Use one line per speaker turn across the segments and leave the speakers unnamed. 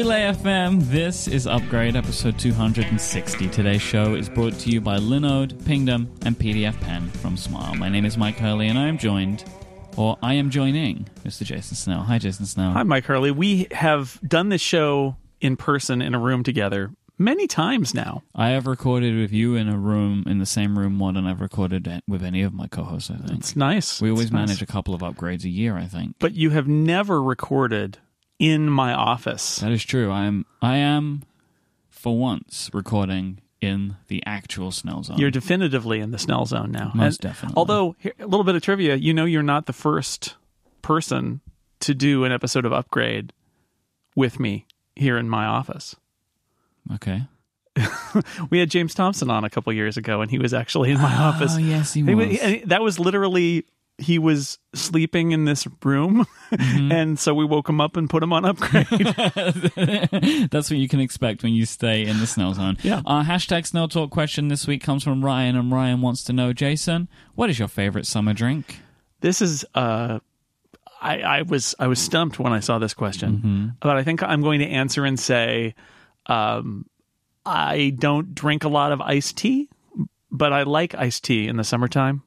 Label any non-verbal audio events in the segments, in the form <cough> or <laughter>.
Relay FM, this is Upgrade, episode 260. Today's show is brought to you by Linode, Pingdom, and PDF Pen from Smile. My name is Mike Hurley, and I am joined, or I am joining, Mr. Jason Snell. Hi, Jason Snell.
Hi, Mike Hurley. We have done this show in person in a room together many times now.
I have recorded with you in a room, in the same room, more than I've recorded with any of my co hosts, I think.
It's nice.
We always
It's
manage
nice.
a couple of upgrades a year, I think.
But you have never recorded in my office.
That is true. I am, I am, for once, recording in the actual Snell Zone.
You're definitively in the Snell zone now.
Most
And
definitely.
Although, here, a little bit of trivia, you know, you're not the first person to do an episode of Upgrade with me here in my office.
okay. <laughs>
We had James Thompson on a couple years ago, and he was actually in my ah, office.
Oh, yes, he
He
was.
wa- and that was literally he was sleeping in this room,
Mm-hmm. <laughs>
and so we woke him up and put him on upgrade. <laughs>
That's what you can expect when you stay in the Snell Zone.
Yeah.
Our hashtag Snell Talk question this week comes from Ryan, and Ryan wants to know, Jason, what is your favorite summer drink?
this is uh, I, I was I was stumped when I saw this question,
Mm-hmm.
but I think I'm going to answer and say, um, I don't drink a lot of iced tea, but I like iced tea in the summertime.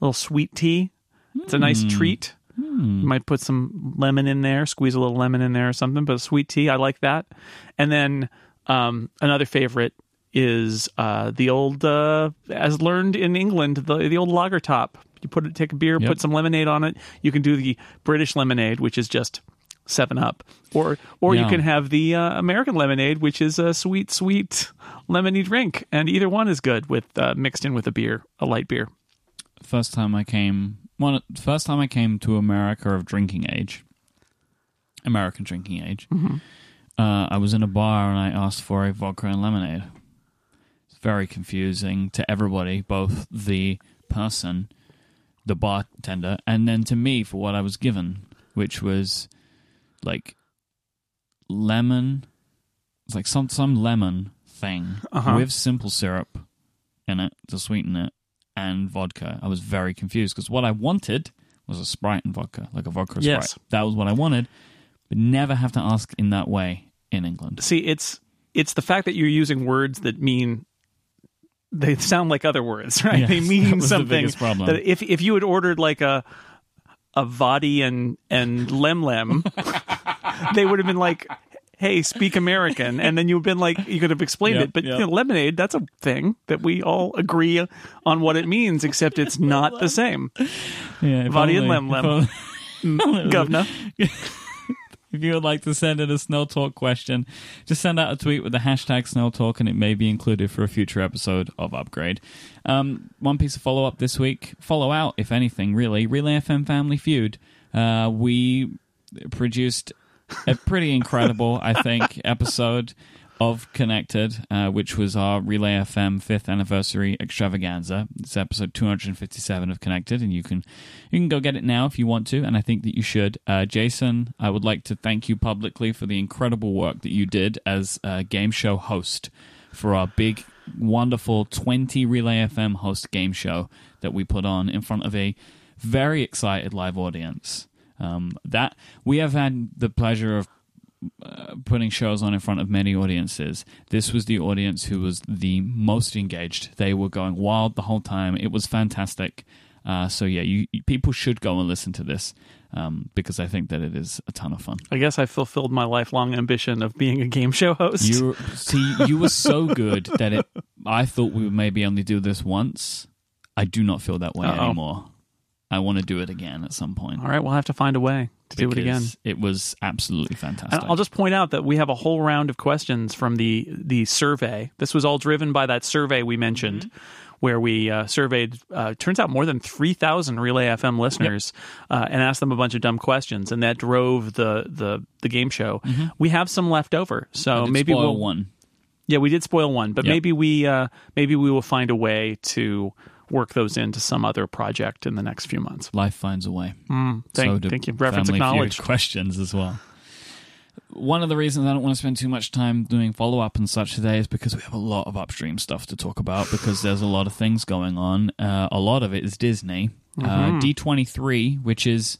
A little sweet tea. It's a nice
Hmm.
treat. You might put some lemon in there, squeeze a little lemon in there or something, but sweet tea, I like that. And then um, another favorite is uh, the old, uh, as learned in England, the, the old lager top. You put it, take a beer,
Yep.
put some lemonade on it. You can do the British lemonade, which is just Seven Up, or or you can have the uh, American lemonade, which is a sweet, sweet lemony drink, and either one is good with uh, mixed in with a beer, a light beer.
First time I came, one, first time I came to America of drinking age, American drinking age, uh, I was in a bar and I asked for a vodka and lemonade. It's very confusing to everybody, both the person, the bartender, and then to me for what I was given, which was like lemon. It's like some some lemon thing
Uh-huh.
with simple syrup in it to sweeten it and vodka. I was very confused because what I wanted was a Sprite and vodka, like a vodka
Yes.
Sprite. That was what I wanted, but never have to ask in that way in England.
See, it's it's the fact that you're using words that mean they sound like other words, <laughs> right?
Yes,
they mean something
biggest problem.
that if if you had ordered like a a Vadi and and Lem Lem, <laughs> they would have been like, "Hey, speak American," and then you've been like, you could have explained
Yep,
it. But
yep.
you know, lemonade, that's a thing that we all agree on what it means, except it's <laughs> not the same.
Yeah, if
Vadi and Lem Lem. <laughs> Governor, <laughs>
If you would like to send in a Snell Talk question, just send out a tweet with the hashtag Snell Talk and it may be included for a future episode of Upgrade. Um, one piece of follow up this week, follow out, if anything, really. Relay FM Family Feud. Uh, we produced a pretty incredible, I think, episode of Connected, uh, which was our Relay FM fifth anniversary extravaganza. It's episode 257 of Connected, and you can you can go get it now if you want to, and I think that you should. Uh, Jason, I would like to thank you publicly for the incredible work that you did as a game show host for our big, wonderful 20 Relay FM host game show that we put on in front of a very excited live audience. Um, that we have had the pleasure of uh, putting shows on in front of many audiences. This was the audience who was the most engaged. They were going wild the whole time. It was fantastic. Uh, so yeah, you, you- people should go and listen to this um, because I think that it is a ton of fun.
I guess I fulfilled my lifelong ambition of being a game show host.
You <laughs> see, you were so good that it. I thought we would maybe only do this once. I do not feel that way
Uh-oh.
anymore. I want to do it again at some point.
All right, we'll have to find a way to do it again.
It was absolutely fantastic.
And I'll just point out that we have a whole round of questions from the the survey. This was all driven by that survey we mentioned,
Mm-hmm.
where we uh, surveyed. Uh, turns out more than three thousand Relay FM listeners, uh, and asked them a bunch of dumb questions, and that drove the the the game show. We have some left over, so maybe
Mm-hmm. spoil
we'll
one.
yeah we did spoil one, but
Yep.
maybe we uh, maybe we will find a way to work those into some other project in the next few months.
Life finds a way.
Mm, thank,
so
thank you. Reference acknowledged.
questions as well. One of the reasons I don't want to spend too much time doing follow up and such today is because we have a lot of upstream stuff to talk about because there's a lot of things going on. Uh, a lot of it is Disney. Uh, D23, which is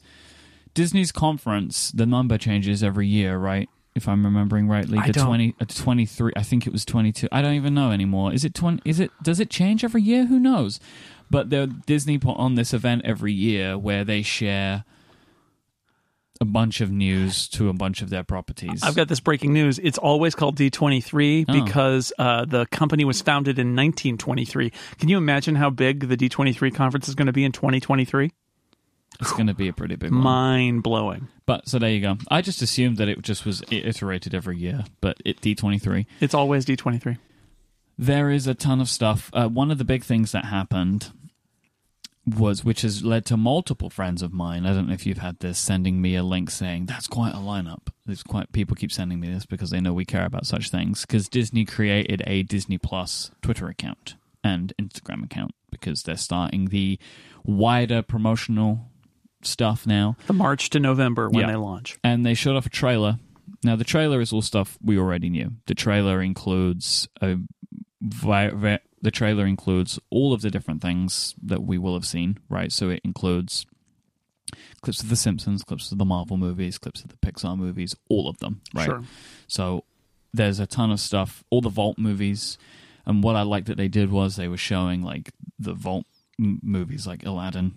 Disney's conference, the number changes every year, right? If I'm remembering rightly.
I
The
don't.
20, uh, 23, I think it was 22. I don't even know anymore. Is it 20? Is it? Does it change every year? Who knows? But the Disney put on this event every year where they share a bunch of news to a bunch of their properties.
I've got this breaking news. It's always called D23
Oh.
because uh, the company was founded in 1923. Can you imagine how big the D23 conference is going to be in 2023?
It's going to be a pretty big one.
Mind blowing.
But so there you go. I just assumed that it just was iterated every year, but it D23.
It's always D23.
There is a ton of stuff. Uh, one of the big things that happened was, which has led to multiple friends of mine. I don't know if you've had this, sending me a link saying that's quite a lineup. There's quite people keep sending me this because they know we care about such things. Because Disney created a Disney Plus Twitter account and Instagram account because they're starting the wider promotional stuff now
The March to November when
Yeah.
they launch.
and they showed off a trailer. Now, the trailer is all stuff we already knew. The trailer includes a vi- vi- the trailer includes all of the different things that we will have seen, right? So it includes clips of The Simpsons, clips of the Marvel movies, clips of the Pixar movies, all of them, right?
Sure.
So there's a ton of stuff, all the Vault movies. And what I liked that they did was they were showing like the Vault m- movies like Aladdin,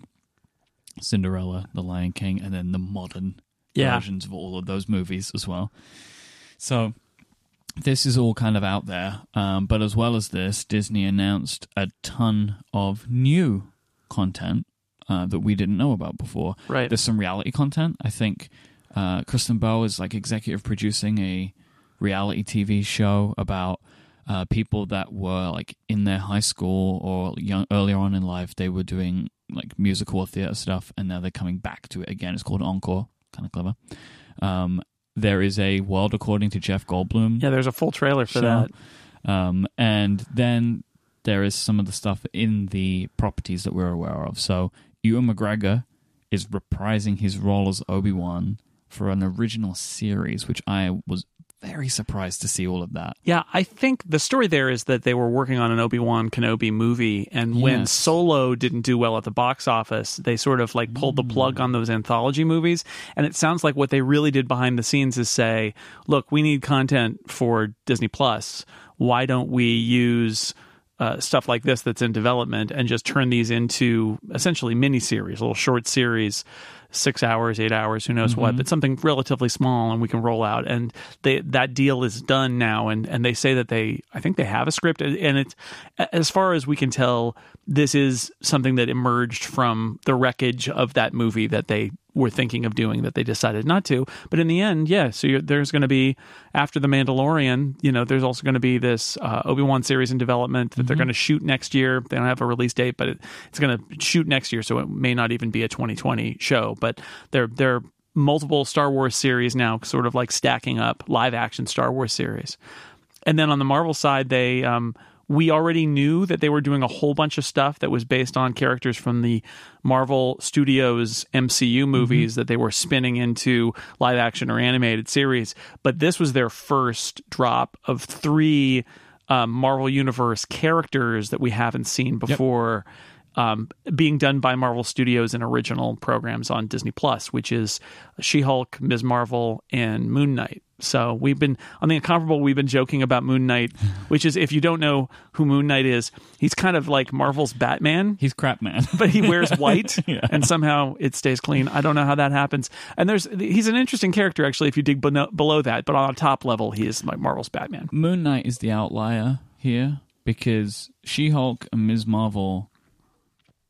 Cinderella, The Lion King, and then the modern
Yeah.
versions of all of those movies as well. So this is all kind of out there. Um, but as well as this, Disney announced a ton of new content uh, that we didn't know about before.
Right.
There's some reality content. I think uh, Kristen Bell is like executive producing a reality TV show about uh, people that were like in their high school or young earlier on in life. They were doing like musical theater stuff, and now they're coming back to it again. It's called Encore. Kind of clever. Um, there is a world according to Jeff Goldblum
Yeah, there's a full trailer for
Sure.
that.
um, and then there is some of the stuff in the properties that we're aware of. So Ewan McGregor is reprising his role as Obi Wan for an original series, which I was very surprised to see all of that.
Yeah, I think the story there is that they were working on an Obi Wan Kenobi movie, and when Solo didn't do well at the box office, they sort of like pulled the plug on those anthology movies. And it sounds like what they really did behind the scenes is say, look, we need content for Disney Plus. Why don't we use uh, stuff like this that's in development and just turn these into essentially mini miniseries, little short series, six hours, eight hours, who knows what, mm-hmm. but something relatively small and we can roll out. And they, that deal is done now. And, and they say that they, I think they have a script. And it's, as far as we can tell, this is something that emerged from the wreckage of that movie that they were thinking of doing that they decided not to. But in the end, yeah, so you're, there's going to be, after The Mandalorian, you know, there's also going to be this uh, Obi Wan series in development that they're going to shoot next year. They don't have a release date, but it, it's going to shoot next year, so it may not even be a 2020 show. But they're they're multiple Star Wars series now, sort of like stacking up live action Star Wars series. And then on the Marvel side, they um, we already knew that they were doing a whole bunch of stuff that was based on characters from the Marvel Studios MCU movies that they were spinning into live action or animated series. But this was their first drop of three um, Marvel Universe characters that we haven't seen before. Um, being done by Marvel Studios in original programs on Disney Plus, which is She Hulk, Ms. Marvel, and Moon Knight. So we've been on the incomparable. We've been joking about Moon Knight, <laughs> which is if you don't know who Moon Knight is, he's kind of like Marvel's Batman,
He's crap, man.
but he wears <laughs> white
Yeah.
and somehow it stays clean. I don't know how that happens. And there's he's an interesting character actually if you dig below, below that, but on a top level, he is like Marvel's Batman.
Moon Knight is the outlier here because She Hulk and Ms. Marvel,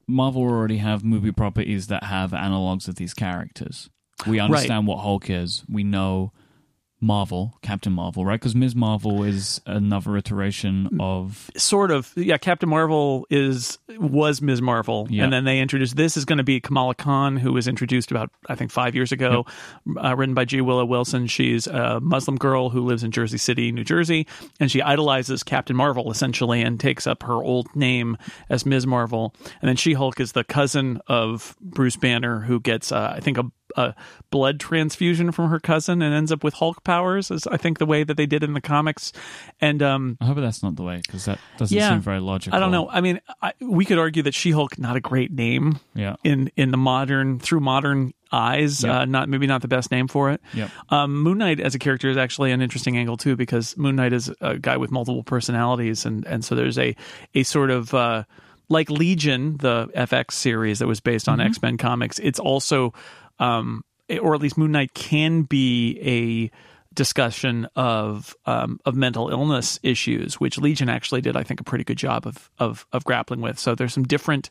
Marvel already have movie properties that have analogs of these characters. We understand what Hulk is. We know Marvel, Captain Marvel, right? Because Ms. Marvel is another iteration of.
sort of yeah captain marvel is was ms marvel
Yeah.
and then they introduced this is going to be kamala khan who was introduced about i think five years ago uh, written by g willow wilson she's a muslim girl who lives in jersey city new jersey and she idolizes captain marvel essentially and takes up her old name as ms marvel and then she-hulk is the cousin of bruce banner who gets uh, i think a a blood transfusion from her cousin and ends up with Hulk powers, is I think the way that they did in the comics. And um,
I hope that's not the way because that doesn't
Yeah.
seem very logical.
I don't know. I mean, I, we could argue that She-Hulk not a great name
Yeah.
in in the modern through modern eyes.
Yep.
Uh, not maybe not the best name for it.
Yep.
Um, Moon Knight as a character is actually an interesting angle too because Moon Knight is a guy with multiple personalities, and and so there's a a sort of uh, like Legion, the FX series that was based on X Men comics. It's also, um, or at least Moon Knight can be a discussion of um, of mental illness issues, which Legion actually did, I think, a pretty good job of of, of grappling with. So there's some different.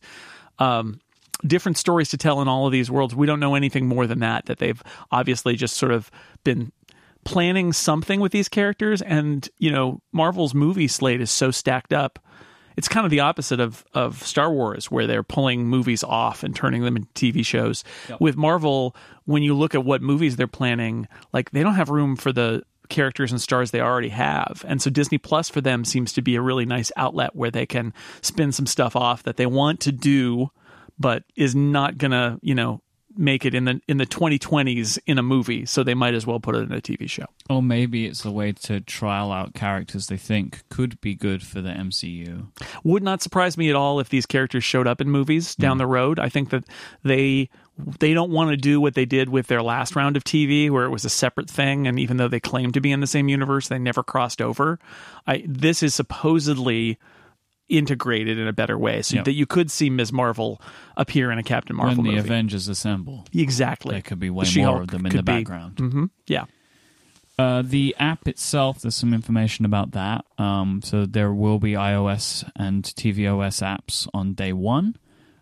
Um, different stories to tell in all of these worlds. We don't know anything more than that. That they've obviously just sort of been planning something with these characters, and you know, Marvel's movie slate is so stacked up. It's kind of the opposite of of Star Wars, where they're pulling movies off and turning them into TV shows. With Marvel, when you look at what movies they're planning, like they don't have room for the characters and stars they already have. And so Disney Plus for them seems to be a really nice outlet where they can spin some stuff off that they want to do but is not going to, you know, make it in the in the 2020s in a movie, so they might as well put it in a TV show.
Or maybe it's a way to trial out characters they think could be good for the MCU.
Would not surprise me at all if these characters showed up in movies hmm. down the road. I think that they they don't want to do what they did with their last round of TV where it was a separate thing and even though they claimed to be in the same universe, they never crossed over. I this is supposedly integrated in a better way so
Yep.
that you could see Ms. Marvel appear in a Captain Marvel
when the
movie.
Avengers assemble,
exactly.
there could be way
She-Hulk
more of them in the background.
Mhm. Yeah.
Uh, the app itself, there's some information about that. Um, so there will be iOS and tvOS apps on day one.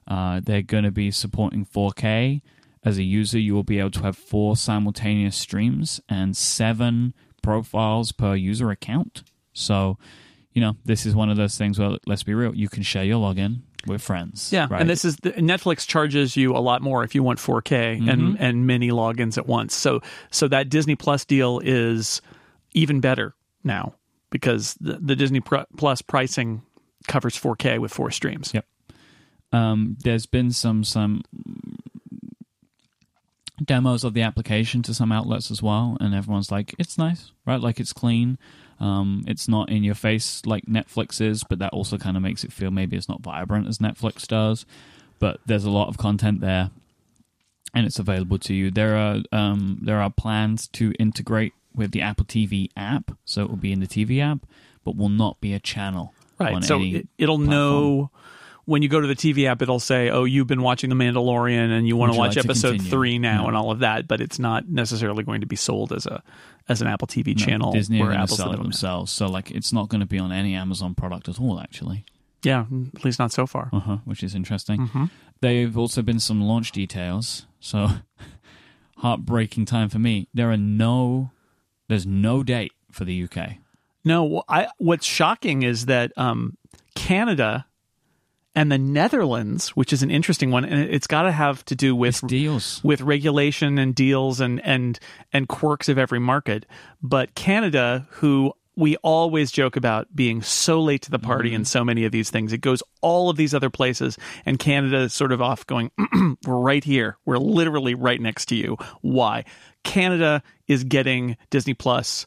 Uh, they're going to be supporting 4K. As a user, you will be able to have four simultaneous streams and seven profiles per user account. So, you know, this is one of those things where, let's be real, you can share your login with friends.
Yeah,
right?
and this is the, Netflix charges you a lot more if you want 4K
Mm-hmm.
and and many logins at once. So so that Disney Plus deal is even better now because the, the Disney Plus pricing covers 4K with four streams.
Yep. Um, there's been some some demos of the application to some outlets as well, and everyone's like, "It's nice, right? Like it's clean. Um, it's not in your face like Netflix is, but that also kind of makes it feel maybe it's not vibrant as Netflix does. But there's a lot of content there, and it's available to you. There are um, there are plans to integrate with the Apple TV app, so it will be in the TV app, but will not be a channel.
Right.
on
So it, it'll
platform.
know when you go to the TV app, it'll say, "Oh, you've been watching The Mandalorian, and you want to watch
like
episode
continue?"
three now,
Yeah.
and all of that." But it's not necessarily going to be sold as a as an Apple TV channel.
Disney are to
Apple's
sell it themselves, so like it's not going to be on any Amazon product at all, actually.
Yeah, at least not so far.
Uh-huh, which is interesting.
Mm-hmm.
They've also been some launch details, so <laughs> heartbreaking time for me. There are no, there's no date for the UK.
No, I, what's shocking is that um, Canada and the Netherlands, which is an interesting one, and it's got to have to do with
It's deals.
with regulation and deals and and and quirks of every market. But Canada, who we always joke about being so late to the party in so many of these things, it goes all of these other places, and Canada is sort of off going. <clears throat> We're right here. We're literally right next to you. Why? Canada is getting Disney Plus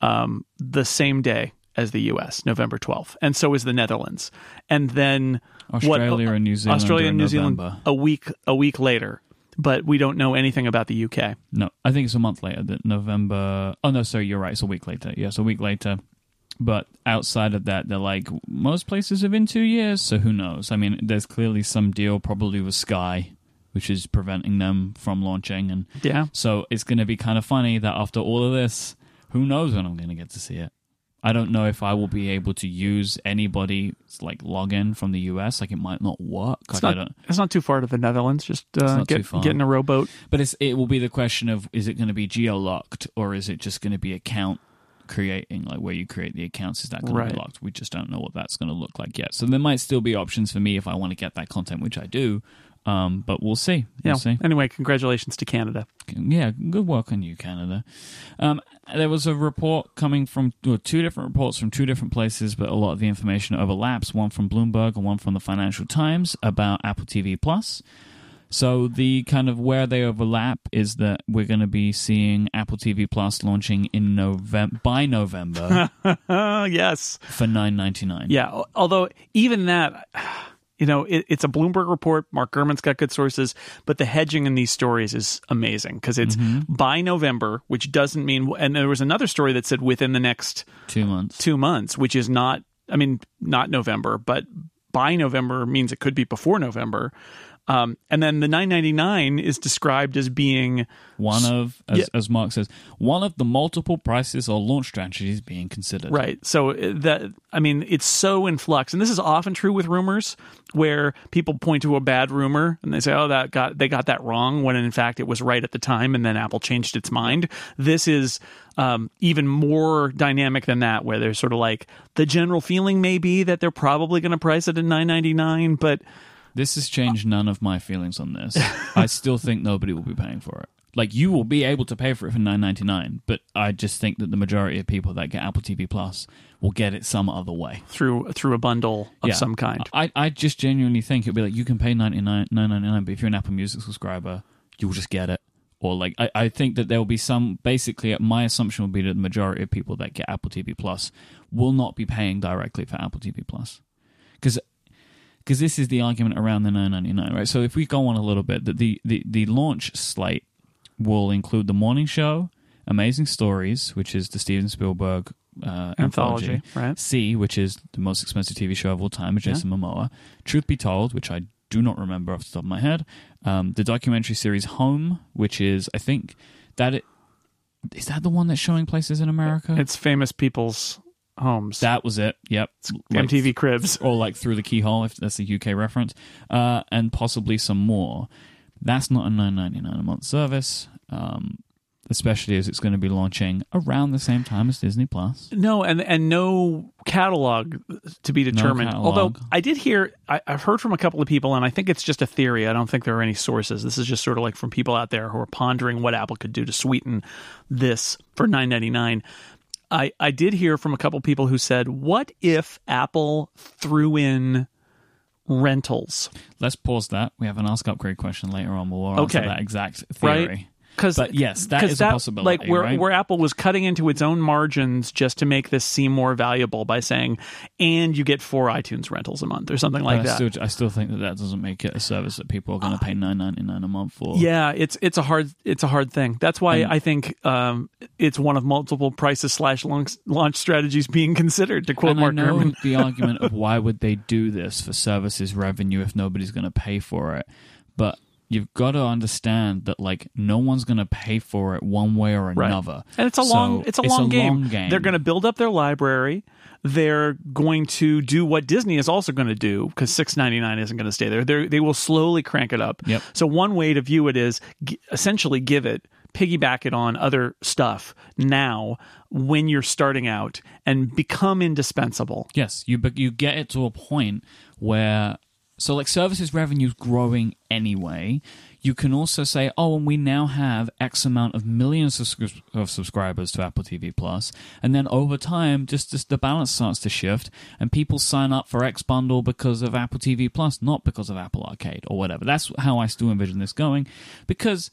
um, the same day as the U.S., November 12th, and so is the Netherlands. And then
Australia and uh, New Zealand
Australia and New Zealand a week a week later, but we don't know anything about the UK.
No, I think it's a month later. That November. Oh no, sorry, you're right. It's a week later. Yes, a week later. But outside of that, they're like most places have been two years. So who knows? I mean, there's clearly some deal, probably with Sky, which is preventing them from launching, and
Yeah,
so it's going to be kind of funny that after all of this, who knows when I'm going to get to see it. I don't know if I will be able to use anybody's like login from the US. Like it might not work.
it's
Like, I
not
don't,
it's not too far to the Netherlands. Just uh, get
far.
get in a rowboat.
But it's, it will be the question of is it going to be geo locked or is it just going to be account creating, like where you create the accounts? Is that going to be locked? We just don't know what that's going to look like yet. So there might still be options for me if I want to get that content, which I do. Um, but we'll see. We'll see.
Anyway, congratulations to Canada.
Yeah, good work on you, Canada. Um, there was a report coming from well, two different reports from two different places, but a lot of the information overlaps. One from Bloomberg and one from the Financial Times about Apple TV Plus. So the kind of where they overlap is that we're going to be seeing Apple TV Plus launching in November by November <laughs>
yes.
for nine ninety nine.
Yeah. Although even that, you know, it, it's a Bloomberg report. Mark Gurman's got good sources, but the hedging in these stories is amazing because it's
Mm-hmm.
by November, which doesn't mean. And there was another story that said within the next
Two months.
two months, which is not. I mean, not November, but by November means it could be before November. Um, and then the 999 is described as being
One of, as,
Yeah.
as Mark says, one of the multiple prices or launch strategies being considered.
Right. So uh, that I mean, it's so in flux, and this is often true with rumors, where people point to a bad rumor and they say, "Oh, that got they got that wrong," when in fact it was right at the time, and then Apple changed its mind. This is um, even more dynamic than that, where there's sort of like the general feeling may be that they're probably going to price it at nine ninety nine, but
This has changed none of my feelings on this. I still think nobody will be paying for it. Like you will be able to pay for it for nine ninety nine, but I just think that the majority of people that get Apple TV Plus will get it some other way.
through through a bundle of
Yeah.
some kind.
I, I just genuinely think it'll be like you can pay 99 9.99 but if you're an Apple Music subscriber, you'll just get it. Or like I, I think that there will be some basically my assumption will be that the majority of people that get Apple TV Plus will not be paying directly for Apple TV Plus. Because because this is the argument around the 9.99, right? So if we go on a little bit, that the, the the launch slate will include the morning show, Amazing Stories, which is the Steven Spielberg uh, anthology,
Anthology, right.
See, which is the most expensive TV show of all time, with Jason Momoa. Truth Be Told, which I do not remember off the top of my head. Um, the documentary series Home, which is I think that it is that the one that's showing places in America.
It's famous people's homes.
that was it. Yep, Like,
MTV Cribs.
or like through the keyhole if that's a UK reference, uh, and possibly some more. That's not a nine ninety nine a month service. Um, especially as it's going to be launching around the same time as Disney Plus.
No, and and no catalog to be determined.
catalog.
Although I did hear, I, I've heard from a couple of people, and I think it's just a theory. I don't think there are any sources. This is just sort of like from people out there who are pondering what Apple could do to sweeten this for nine ninety nine. I I did hear from a couple people who said, "What if Apple threw in rentals?"
Let's pause that. We have an Ask Upgrade question later on. We'll answer
Okay.
that exact theory.
Right. Because
But yes, that is a possibility,
Like where
right?
where Apple was cutting into its own margins just to make this seem more valuable by saying, "And you get four iTunes rentals a month" or something like
I
that.
still, I still think that that doesn't make it a service that people are going to pay nine ninety nine a month for.
Yeah, it's it's a hard it's a hard thing. That's why
And-
I think um, it's one of multiple prices slash launch, launch strategies being considered. To quote
and
Mark
I know
Gurman.
the argument of <laughs> why would they do this for services revenue if nobody's going to pay for it, you've got to understand that like no one's going to pay for it one way or
Right.
another.
And it's a
So
long it's a long game.
long game.
They're going to build up their library. They're going to do what Disney is also going to do because six ninety nine isn't going to stay there. They they will slowly crank it up.
Yep.
So one way to view it is g- essentially give it piggyback it on other stuff now when you're starting out and become indispensable.
Yes, you you get it to a point where so like services revenue is growing anyway. You can also say, oh, and we now have X amount of millions of, of subscribers to Apple TV Plus, and then over time, just, just the balance starts to shift, and people sign up for X bundle because of Apple TV Plus, not because of Apple Arcade or whatever. That's how I still envision this going, because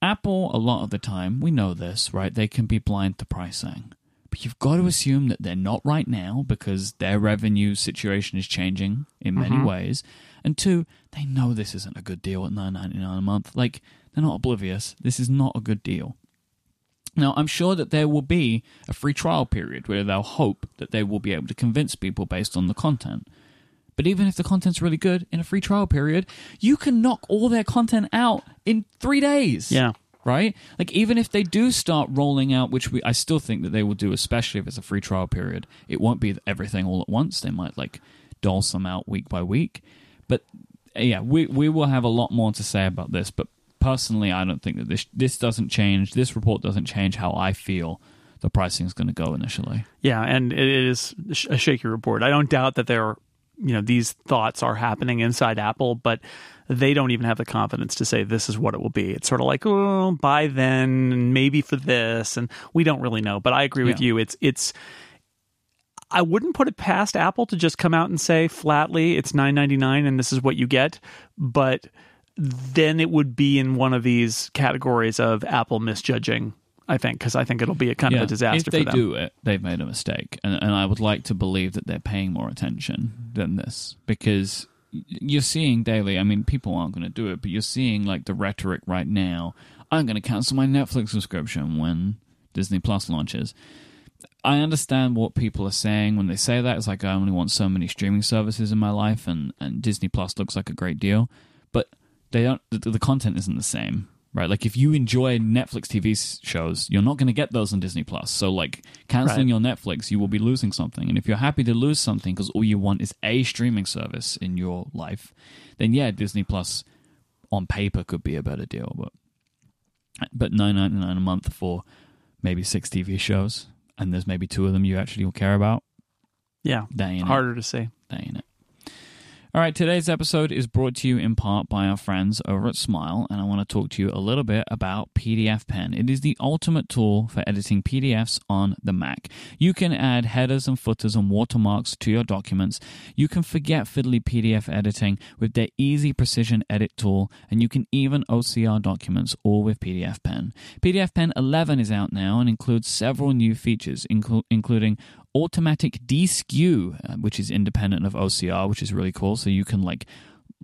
Apple, a lot of the time, we know this, right? They can be blind to pricing. But you've got to assume that they're not right now because their revenue situation is changing in many mm-hmm. ways. And two, they know this isn't a good deal at nine ninety nine a month. Like, they're not oblivious. This is not a good deal. Now, I'm sure that there will be a free trial period where they'll hope that they will be able to convince people based on the content. But even if the content's really good in a free trial period, you can knock all their content out in three days.
Yeah.
Right? Like, even if they do start rolling out, which we, I still think that they will do, especially if it's a free trial period, it won't be everything all at once. They might, like, dole some out week by week. But yeah, we, we will have a lot more to say about this. But personally, I don't think that this, this doesn't change, this report doesn't change how I feel the pricing is going to go initially.
Yeah, and it is a shaky report. I don't doubt that there, you know, these thoughts are happening inside Apple, but they don't even have the confidence to say this is what it will be. It's sort of like, oh, by then, maybe for this, and we don't really know. But I agree with
Yeah.
you. It's it's. I wouldn't put it past Apple to just come out and say flatly it's nine ninety nine and this is what you get, but then it would be in one of these categories of Apple misjudging. I think because I think it'll be a kind of a disaster
If they
for them.
do it, they've made a mistake, and, and I would like to believe that they're paying more attention than this because you're seeing daily. I mean, people aren't going to do it, but you're seeing like the rhetoric right now. I'm going to cancel my Netflix subscription when Disney Plus launches. I understand what people are saying when they say that. It's like I only want so many streaming services in my life, and, and Disney Plus looks like a great deal, but they don't. The, the content isn't the same, right? Like if you enjoy Netflix TV shows, you're not going to get those on Disney Plus. So like canceling
Right.
your Netflix, you will be losing something. And if you're happy to lose something because all you want is a streaming service in your life, then yeah, Disney Plus on paper could be a better deal, but but nine ninety nine a month for maybe six TV shows, and there's maybe two of them you actually will care about.
Yeah,
That ain't it.
harder to say.
That ain't it. All right, today's episode is brought to you in part by our friends over at Smile, and I want to talk to you a little bit about PDF Pen. It is the ultimate tool for editing PDFs on the Mac. You can add headers and footers and watermarks to your documents. You can forget fiddly PDF editing with their easy precision edit tool, and you can even OCR documents all with PDF Pen. PDF Pen 11 is out now and includes several new features, inclu- including automatic deskew, uh, which is independent of OCR, which is really cool. So you can like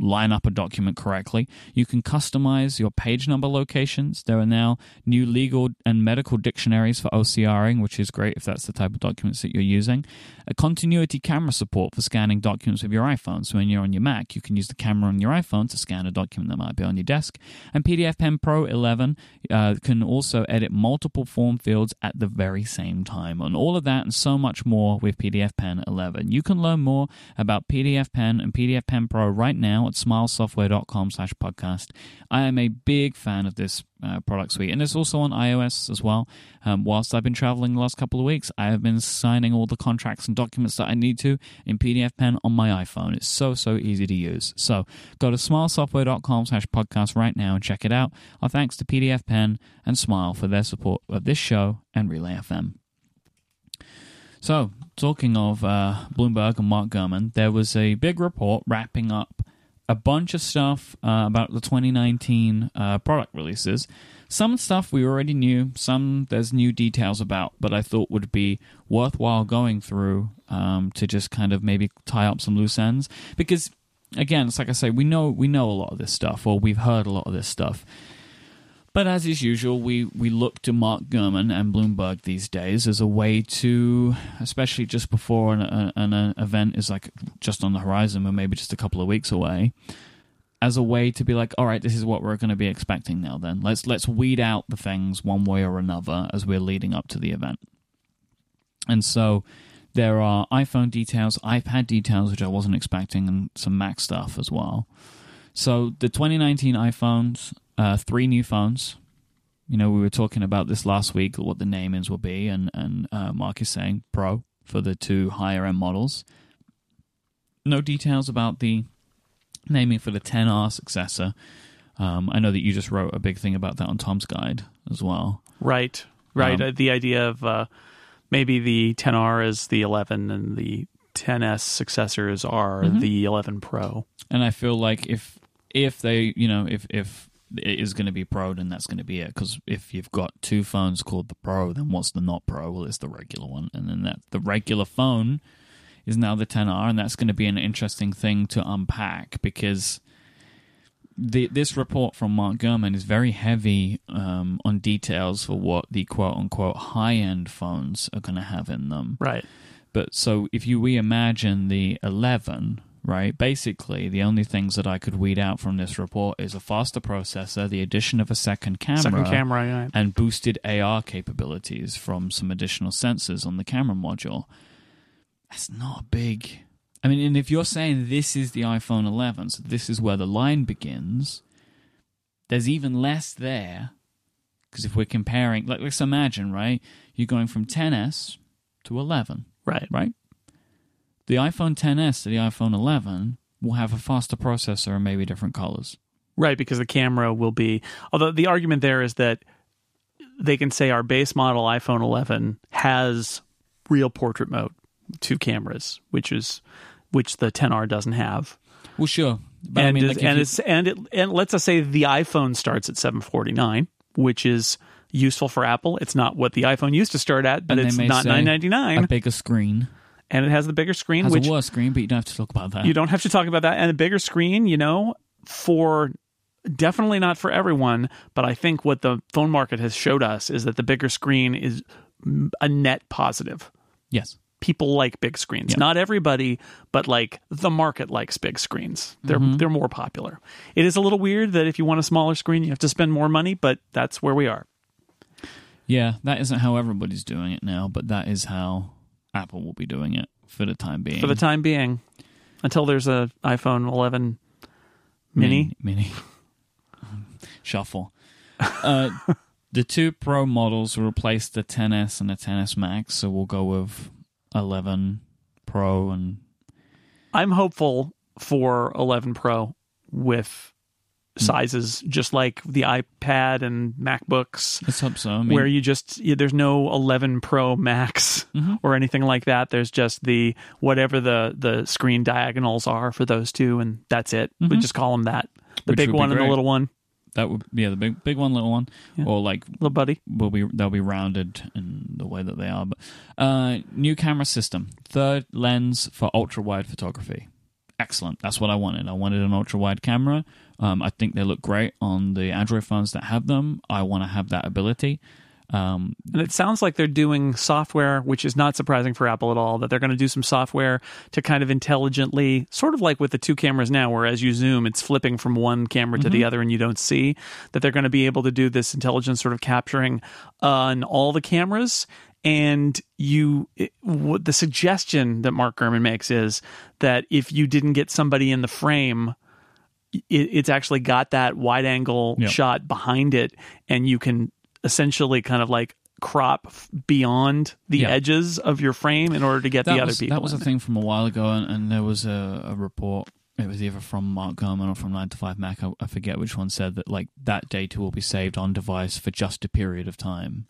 line up a document correctly. You can customize your page number locations. There are now new legal and medical dictionaries for OCRing, which is great if that's the type of documents that you're using. A continuity camera support for scanning documents with your iPhone. So when you're on your Mac, you can use the camera on your iPhone to scan a document that might be on your desk. And PDF Pen Pro 11 uh, can also edit multiple form fields at the very same time. And all of that and so much more with PDF Pen 11. You can learn more about PDF Pen and PDF Pen Pro right now at smilesoftware.com slash podcast. I am a big fan of this uh, product suite, and it's also on iOS as well. Um, whilst I've been traveling the last couple of weeks, I have been signing all the contracts and documents that I need to in PDF Pen on my iPhone. It's so, so easy to use. So go to smilesoftware.com slash podcast right now and check it out. Our thanks to PDF Pen and Smile for their support of this show and Relay FM. So, talking of uh, Bloomberg and Mark Gurman, there was a big report wrapping up a bunch of stuff uh, about the 2019 uh, product releases. Some stuff we already knew, some there's new details about, but I thought would be worthwhile going through um, to just kind of maybe tie up some loose ends. Because again, it's like I say, we know we know a lot of this stuff, or we've heard a lot of this stuff. But as is usual, we, we look to Mark Gurman and Bloomberg these days as a way to, especially just before an, an, an event is like just on the horizon or maybe just a couple of weeks away, as a way to be like, all right, this is what we're going to be expecting now. Then let's let's weed out the things one way or another as we're leading up to the event. And so there are iPhone details, iPad details, which I wasn't expecting, and some Mac stuff as well. So the 2019 iPhones, uh, three new phones. You know, we were talking about this last week, what the namings will be, and and uh, Mark is saying Pro for the two higher end models. No details about the naming for the 10R successor. Um, I know that you just wrote a big thing about that on Tom's Guide as well.
Right, right.
Um,
Uh, the idea of uh, maybe the 10R is the 11 and the 10s successors are
Mhm.
the 11 Pro.
And I feel like if if they, you know, if if it is going to be Pro, then that's going to be it. Because if you've got two phones called the Pro, then what's the not Pro? Well, it's the regular one, and then that the regular phone is now the 10R, and that's going to be an interesting thing to unpack because the this report from Mark Gurman is very heavy um, on details for what the quote unquote high end phones are going to have in them.
Right.
But so if you reimagine the 11, right, basically the only things that I could weed out from this report is a faster processor, the addition of a second camera,
Second camera. Yeah.
and boosted AR capabilities from some additional sensors on the camera module. That's not big. I mean, and if you're saying this is the iPhone 11, so this is where the line begins, there's even less there. Because if we're comparing, like, let's imagine, right? You're going from 10s to 11
Right.
right? The iPhone 10s to the iPhone 11 will have a faster processor and maybe different colors.
Right, because the camera will be. Although the argument there is that they can say our base model iPhone 11 has real portrait mode, two cameras, which is which the 10R doesn't have.
Well, sure, but
and
I mean,
is-
like,
and
you-
it's and it and let's us say the iPhone starts at 749, which is useful for Apple. It's not what the iPhone used to start at, but
And
it's not
say
999.
a bigger screen.
And it has the bigger screen,
has
which
a worse screen, but you don't have to talk about that.
you don't have to talk about that. And the bigger screen, you know, for definitely not for everyone, but I think what the phone market has showed us is that the bigger screen is a net positive.
yes.
People like big screens.
Yeah.
Not everybody, but like the market likes big screens. They're
Mm-hmm.
they're more popular. It is a little weird that if you want a smaller screen, you have to spend more money, but that's where we are.
Yeah, that isn't how everybody's doing it now, but that is how Apple will be doing it for the time being.
For the time being, until there's a iPhone 11 mini.
Mini. <laughs> Shuffle. Uh, <laughs> the two Pro models will replace the 10s and the 10s Max, so we'll go with 11 Pro and
I'm hopeful for 11 Pro with. Sizes just like the iPad and MacBooks,
let's hope so. I mean,
where you just there's no 11 Pro Max
Mm-hmm.
or anything like that. There's just the whatever the the screen diagonals are for those two, and that's it. We just call them that. The
Mm-hmm. Which
big one and the little one,
that would yeah the big big one, little one, or like
little buddy.
will be they'll be rounded in the way that they are. But uh, new camera system, third lens for ultra wide photography. Excellent. That's what I wanted. I wanted an ultra wide camera. Um, I think they look great on the Android phones that have them. I want to have that ability. Um,
And it sounds like they're doing software, which is not surprising for Apple at all, that they're going to do some software to kind of intelligently, sort of like with the two cameras now, where as you zoom, it's flipping from one camera to the other and you don't see, that they're going to be able to do this intelligent sort of capturing on all the cameras. And you, it, what the suggestion that Mark Gurman makes is that if you didn't get somebody in the frame, it, it's actually got that wide angle
Yep.
shot behind it, and you can essentially kind of like crop beyond the
Yeah.
edges of your frame in order to get
that
the other
was,
people.
That was a
in.
thing from a while ago, and, and there was a, a report. It was either from Mark Gurman or from 9 to 5 Mac. I, I forget which one said that like that data will be saved on device for just a period of time,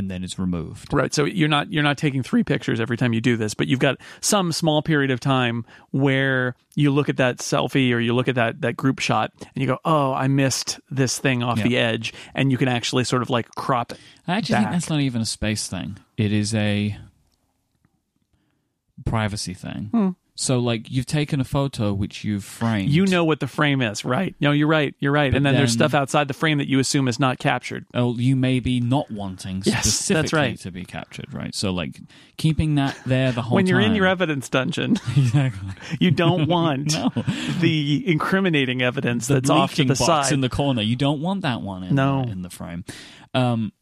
and then it's removed.
Right, so you're not you're not taking three pictures every time you do this, but you've got some small period of time where you look at that selfie or you look at that that group shot and you go, "Oh, I missed this thing off
Yeah.
the edge," and you can actually sort of like crop it.
I actually think that's not even a space thing. It is a privacy thing. Hmm. So, like, you've taken a photo which you've framed.
You know what the frame is, right? No, you're right. You're right.
But
and then, there's stuff outside the frame that you assume is not captured.
Oh, you may be not wanting
Yes, that's
specifically
right.
to be captured, right? So, like, keeping that there the whole time.
when you're in your evidence dungeon, <laughs>
exactly.
you don't <laughs> want
No.
the incriminating evidence that's off to the
box
side.
in the corner. You don't want that one in,
No.
in the frame. Um,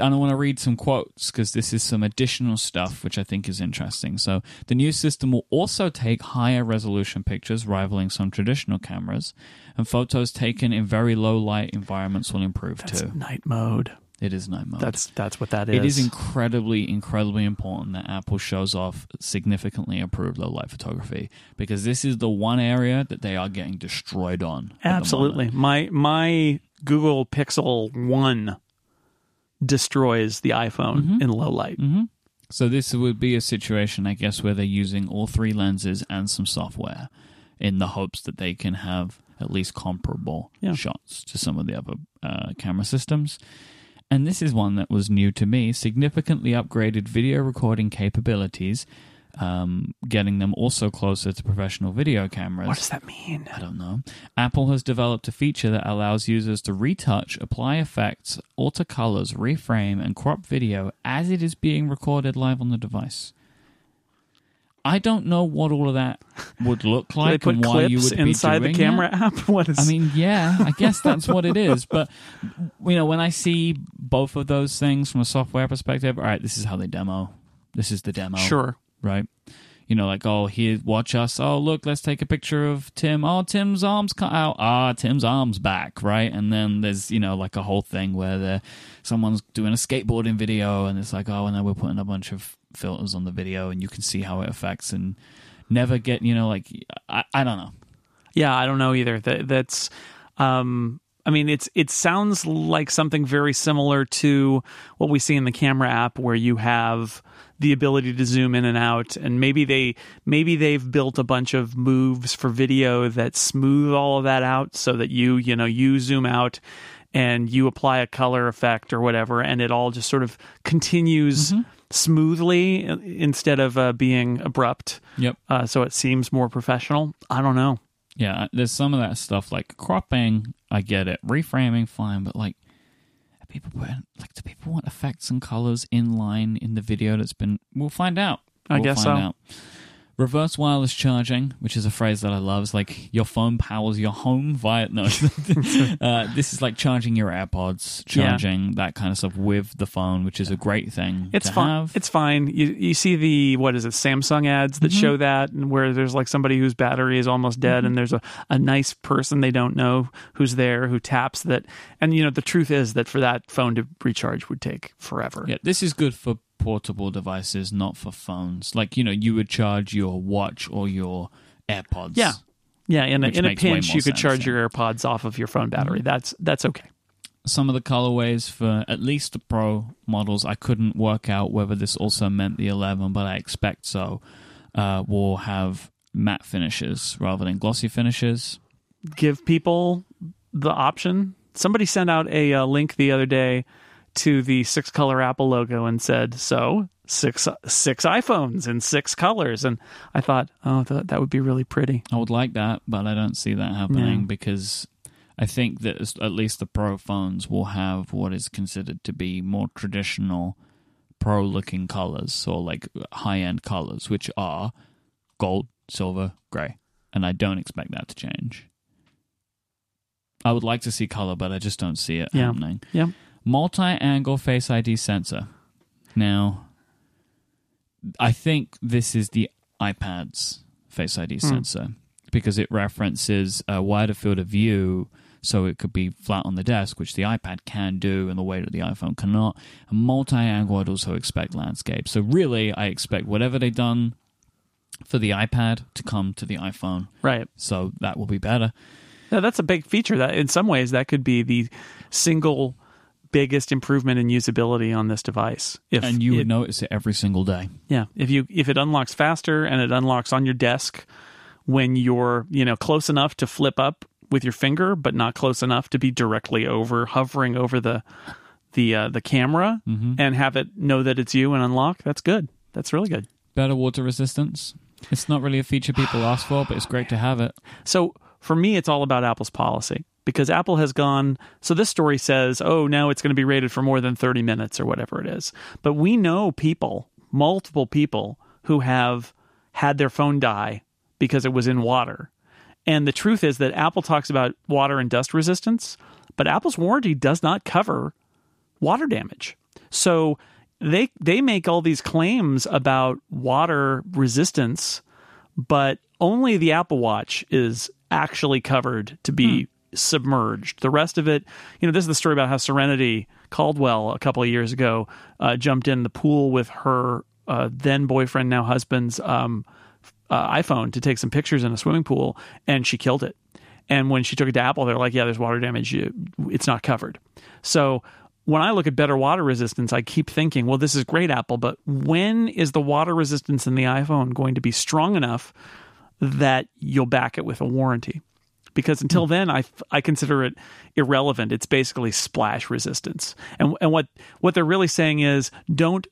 and I want to read some quotes because this is some additional stuff which I think is interesting. So, the new system will also take higher resolution pictures, rivaling some traditional cameras, and photos taken in very low light environments will improve
That's
too.
night mode.
It is night mode.
That's that's what that is.
It is incredibly, incredibly important that Apple shows off significantly improved low light photography because this is the one area that they are getting destroyed on.
Absolutely. My my Google Pixel 1 destroys the iPhone
Mm-hmm.
in low light.
So this would be a situation, I guess, where they're using all three lenses and some software in the hopes that they can have at least comparable
Yeah.
shots to some of the other uh, camera systems. And this is one that was new to me: significantly upgraded video recording capabilities, um, getting them also closer to professional video cameras.
What does that mean?
I don't know. Apple has developed a feature that allows users to retouch, apply effects, alter colors, reframe, and crop video as it is being recorded live on the device. I don't know what all of that would look <laughs>
Do they
like
put
and why you
clips
would be
inside the camera
that.
app? <laughs> What is
I mean, yeah, I guess that's what it is. But you know, when I see both of those things from a software perspective, all right, this is how they demo. This is the demo
sure.
Right? You know, like, oh, here, watch us. Oh, look, let's take a picture of Tim. Oh, Tim's arm's cut out. Ah, Tim's arm's back, right? And then there's, you know, like a whole thing where the someone's doing a skateboarding video, and it's like, oh, and then we're putting a bunch of filters on the video, and you can see how it affects, and never get, you know, like, I, I don't know.
Yeah, I don't know either. That that's um I mean it's it sounds like something very similar to what we see in the camera app where you have the ability to zoom in and out and maybe they maybe they've built a bunch of moves for video that smooth all of that out so that you, you know, you zoom out and you apply a color effect or whatever and it all just sort of continues smoothly uh, instead of uh, being abrupt.
Yep.
Uh, so it seems more professional. I don't know.
Yeah, there's some of that stuff like cropping. I get it. Reframing, fine, but like, people putting like, do people want effects and colors in line in the video that's been? We'll find out.
I
We'll
guess
find
so.
Out. Reverse wireless charging, which is a phrase that I love. It's like your phone powers your home via no. <laughs> uh, this is like charging your AirPods,
Yeah.
charging that kind of stuff with the phone, which is a great thing.
It's fine. It's fine. You you see the what is it Samsung ads
Mm-hmm.
that show that, and where there's like somebody whose battery is almost dead,
Mm-hmm.
and there's a, a nice person they don't know who's there who taps that, and you know the truth is that for that phone to recharge would take forever.
Yeah, this is good for portable devices, not for phones. Like you know, you would charge your watch or your AirPods.
Yeah. Yeah, in a, in a pinch, you could
sense,
charge
yeah. Mm-hmm.
your AirPods off of your phone battery. That's that's okay.
Some of the colorways for at least the Pro models, I couldn't work out whether this also meant the 11, but I expect so. Uh, will have matte finishes rather than glossy finishes.
give people the option. Somebody sent out a uh, link the other day to the six color Apple logo and said, "So six six iPhones in six colors." And I thought, oh, th- that would be really pretty.
I would like that, but I don't see that happening
No.
because I think that at least the Pro phones will have what is considered to be more traditional Pro looking colors or like high end colors, which are gold, silver, gray. And I don't expect that to change. I would like to see color, but I just don't see it
Yeah.
happening.
Yeah.
Multi angle Face ID sensor. Now, I think this is the iPad's Face ID
Hmm.
sensor because it references a wider field of view so it could be flat on the desk, which the iPad can do in the way that the iPhone cannot. And multi angle, I'd also expect landscape. So, really, I expect whatever they've done for the iPad to come to the iPhone.
Right.
So, that will be better.
Now, that's a big feature. That in some ways that could be the single biggest improvement in usability on this device. If
And you
it-
would notice it every single day.
Yeah, if you if it unlocks faster and it unlocks on your desk when you're you know close enough to flip up with your finger, but not close enough to be directly over hovering over the the uh, the camera and have it know that it's you and unlock. That's good. That's really good.
Better water resistance. It's not really a feature people ask for, but it's great to have it.
So for me, it's all about Apple's policy because Apple has gone. So this story says, oh, now it's going to be rated for more than 30 minutes or whatever it is. But we know people, multiple people, who have had their phone die because it was in water. And the truth is that Apple talks about water and dust resistance, but Apple's warranty does not cover water damage. So they they make all these claims about water resistance, but only the Apple Watch is actually covered to be hmm. Submerged. The rest of it, you know, this is the story about how Serenity Caldwell a couple of years ago uh, jumped in the pool with her uh, then boyfriend, now husband's um, uh, iPhone to take some pictures in a swimming pool, and she killed it. And when she took it to Apple, they're like, "Yeah, there's water damage. It's not covered." So when I look at better water resistance, I keep thinking, "Well, this is great, Apple, but when is the water resistance in the iPhone going to be strong enough that you'll back it with a warranty?" Because until hmm. then, I, I consider it irrelevant. It's basically splash resistance. And and what what they're really saying is, don't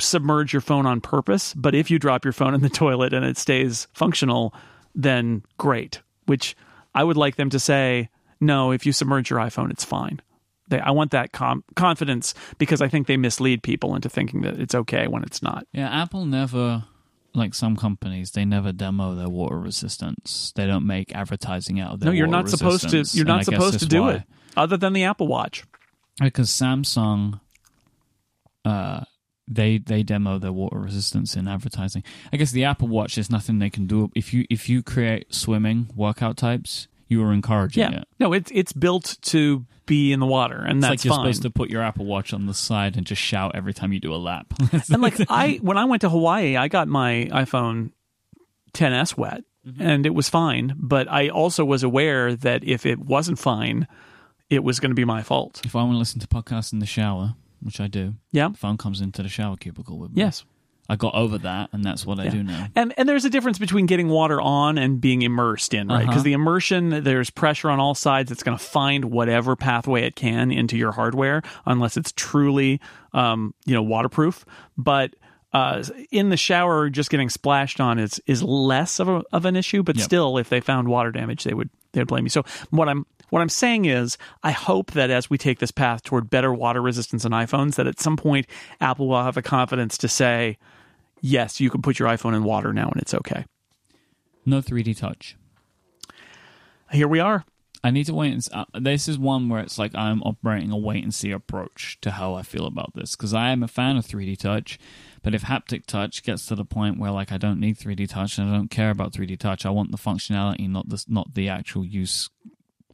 submerge your phone on purpose, but if you drop your phone in the <laughs> toilet and it stays functional, then great. Which I would like them to say, no, if you submerge your iPhone, it's fine. They, I want that com- confidence because I think they mislead people into thinking that it's okay when it's not.
Yeah, Apple never, like some companies, they never demo their water resistance. They don't make advertising out of their
No, you're
water
not supposed to. You're not supposed to do
why.
it, other than the Apple Watch.
Because Samsung, uh, they they demo their water resistance in advertising. I guess the Apple Watch, is nothing they can do. If you if you create swimming workout types, you are encouraging
Yeah,
it.
no, it's it's built to be in the water, and
It's
that's
like you're
fine.
supposed to put your Apple Watch on the side and just shout every time you do a lap. <laughs>
and like I when I went to Hawaii, I got my iPhone 10s wet mm-hmm. and it was fine, but I also was aware that if it wasn't fine, it was going to be my fault.
if I want to listen to podcasts in the shower, which I do,
Yeah.
phone comes into the shower cubicle with me.
Yes.
I got over that, and that's what I do now.
And and there's a difference between getting water on and being immersed in, right? Because
Uh-huh.
the immersion, there's pressure on all sides. It's going to find whatever pathway it can into your hardware, unless it's truly, um, you know, waterproof. But uh, in the shower, just getting splashed on is is less of a, of an issue. But
Yep.
still, if they found water damage, they would they would blame you. So what I'm what I'm saying is, I hope that as we take this path toward better water resistance in iPhones, that at some point Apple will have the confidence to say, yes, you can put your iPhone in water now and it's okay.
No 3D touch.
Here we are.
I need to wait and uh, this is one where it's like I'm operating a wait and see approach to how I feel about this because I am a fan of 3D touch, but if haptic touch gets to the point where like I don't need 3D touch and I don't care about 3D touch, I want the functionality, not the not the actual use.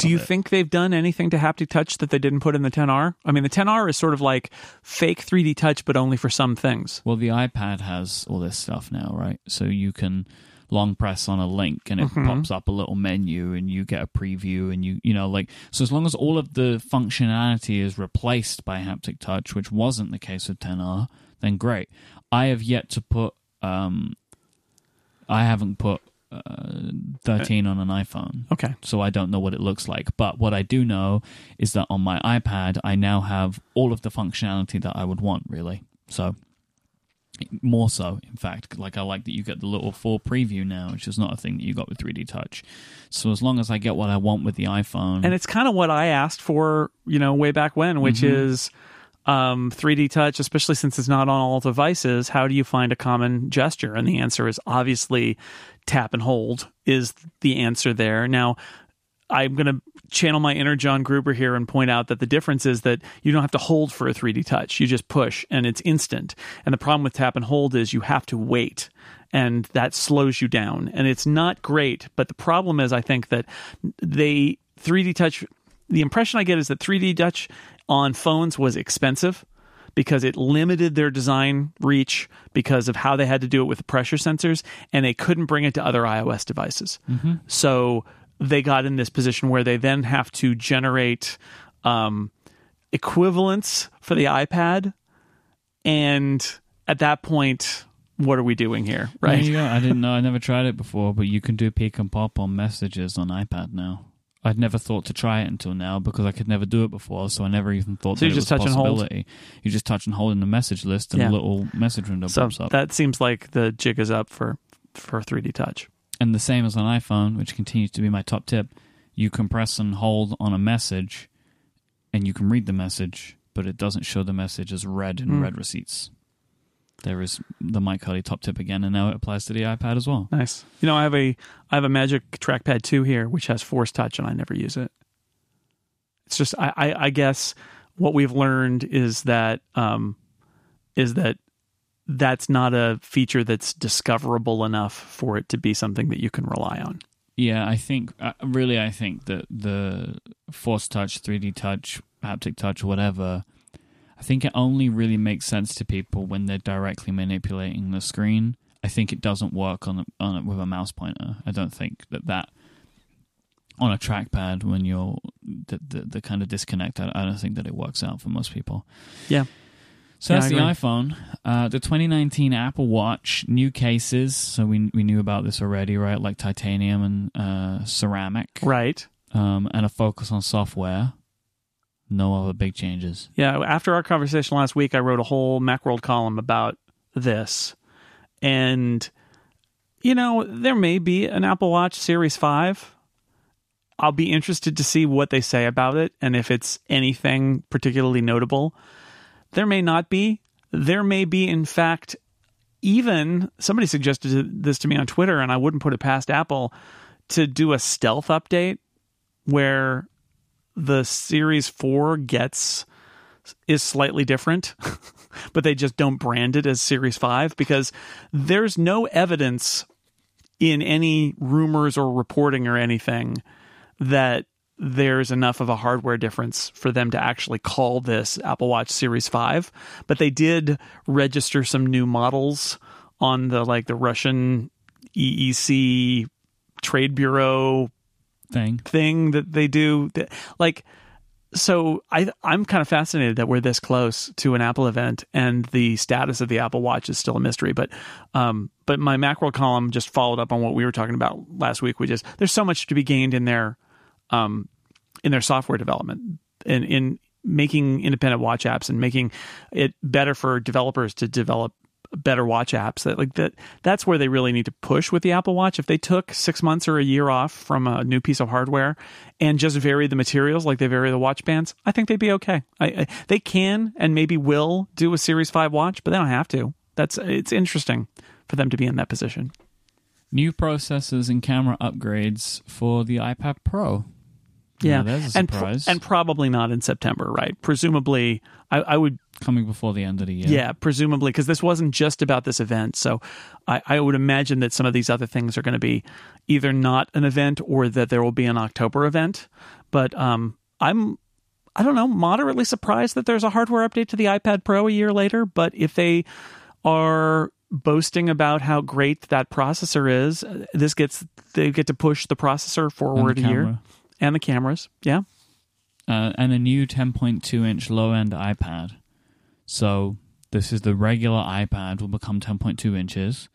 Do you
it.
think they've done anything to haptic touch that they didn't put in the 10R? I mean, the 10R is sort of like fake 3D touch, but only for some things.
Well, the iPad has all this stuff now, right? So you can long press on a link and it
Mm-hmm.
pops up a little menu and you get a preview and you you know like so as long as all of the functionality is replaced by haptic touch, which wasn't the case with 10R, then great. I have yet to put um I haven't put uh, 13 on an iPhone.
Okay.
So I don't know what it looks like. But what I do know is that on my iPad, I now have all of the functionality that I would want, really. So more so, in fact. Like I like that you get the little 4 preview now, which is not a thing that you got with 3D Touch. So as long as I get what I want with the iPhone,
And it's kind of what I asked for, you know, way back when, which is um, 3D touch, especially since it's not on all devices. How do you find a common gesture? And the answer is obviously tap and hold is the answer there. Now, I'm going to channel my inner John Gruber here and point out that the difference is that you don't have to hold for a 3D touch. You just push and it's instant. And the problem with tap and hold is you have to wait and that slows you down. And it's not great. But the problem is, I think that they 3D touch, the impression I get is that 3D touch on phones was expensive because it limited their design reach because of how they had to do it with the pressure sensors and they couldn't bring it to other iOS devices. So they got in this position where they then have to generate um, equivalents for the iPad. And at that point, what are we doing here? Right.
I didn't know. I <laughs> never tried it before, but you can do peek and pop on messages on iPad now. I'd never thought to try it until now because I could never do it before, so I never even thought
So
that
you
it
just
was a
touch and hold?
possibility. You just touch and hold in the message list, and
Yeah.
a little message window
So
pops up.
that seems like the jig is up for, for 3D touch.
and the same as on iPhone, which continues to be my top tip. You can press and hold on a message, and you can read the message, but it doesn't show the message as read in
Hmm.
read receipts. There is the Myke Hurley top tip again, and now it applies to the iPad as well.
Nice. You know, I have a I have a Magic Trackpad 2 here, which has Force Touch, and I never use it. It's just I, I, I guess what we've learned is that um, is that that's not a feature that's discoverable enough for it to be something that you can rely on.
Yeah, I think uh, really, I think that the Force Touch, 3D Touch, haptic touch, whatever. I think it only really makes sense to people when they're directly manipulating the screen. I think it doesn't work on on with a mouse pointer. I don't think that that on a trackpad when you're the the, the kind of disconnect. I, I don't think that it works out for most people.
Yeah.
So
Yeah,
that's the iPhone. Uh, the 2019 Apple Watch new cases. So we we knew about this already, right? Like titanium and uh, ceramic,
Right.
um, and a focus on software. No other big changes.
Yeah, after our conversation last week, I wrote a whole Macworld column about this. And, you know, there may be an Apple Watch Series 5. I'll be interested to see what they say about it and if it's anything particularly notable. There may not be. There may be, in fact, even somebody suggested this to me on Twitter, and I wouldn't put it past Apple to do a stealth update where the Series 4 gets is slightly different, <laughs> but they just don't brand it as Series 5 because there's no evidence in any rumors or reporting or anything that there's enough of a hardware difference for them to actually call this Apple Watch Series 5 but they did register some new models on the like the Russian EEC trade bureau
Thing.
thing that they do that, like so I I'm kind of fascinated that we're this close to an Apple event and the status of the Apple Watch is still a mystery. But um, but my Macworld column just followed up on what we were talking about last week, which is there's so much to be gained in their um in their software development in in making independent watch apps and making it better for developers to develop better watch apps that like that that's where they really need to push with the Apple Watch. If they took 6 months or a year off from a new piece of hardware and just vary the materials like they vary the watch bands I think they'd be okay. I, I, they can and maybe will do a Series 5 watch but they don't have to. That's it's interesting for them to be in that position.
New processors and camera upgrades for the iPad Pro.
Yeah,
a
and pr- and probably not in September, right? Presumably, I, I would
coming before the end of the year.
Yeah, presumably, because this wasn't just about this event. So I, I would imagine that some of these other things are going to be either not an event or that there will be an October event. But um, I'm, I don't know, moderately surprised that there's a hardware update to the iPad Pro a year later. But if they are boasting about how great that processor is, uh, this gets they get to push the processor
And the
forward a year. And the cameras. Yeah.
uh, and a new 10.2 inch low end iPad. So this is the regular iPad will become 10.2 inches.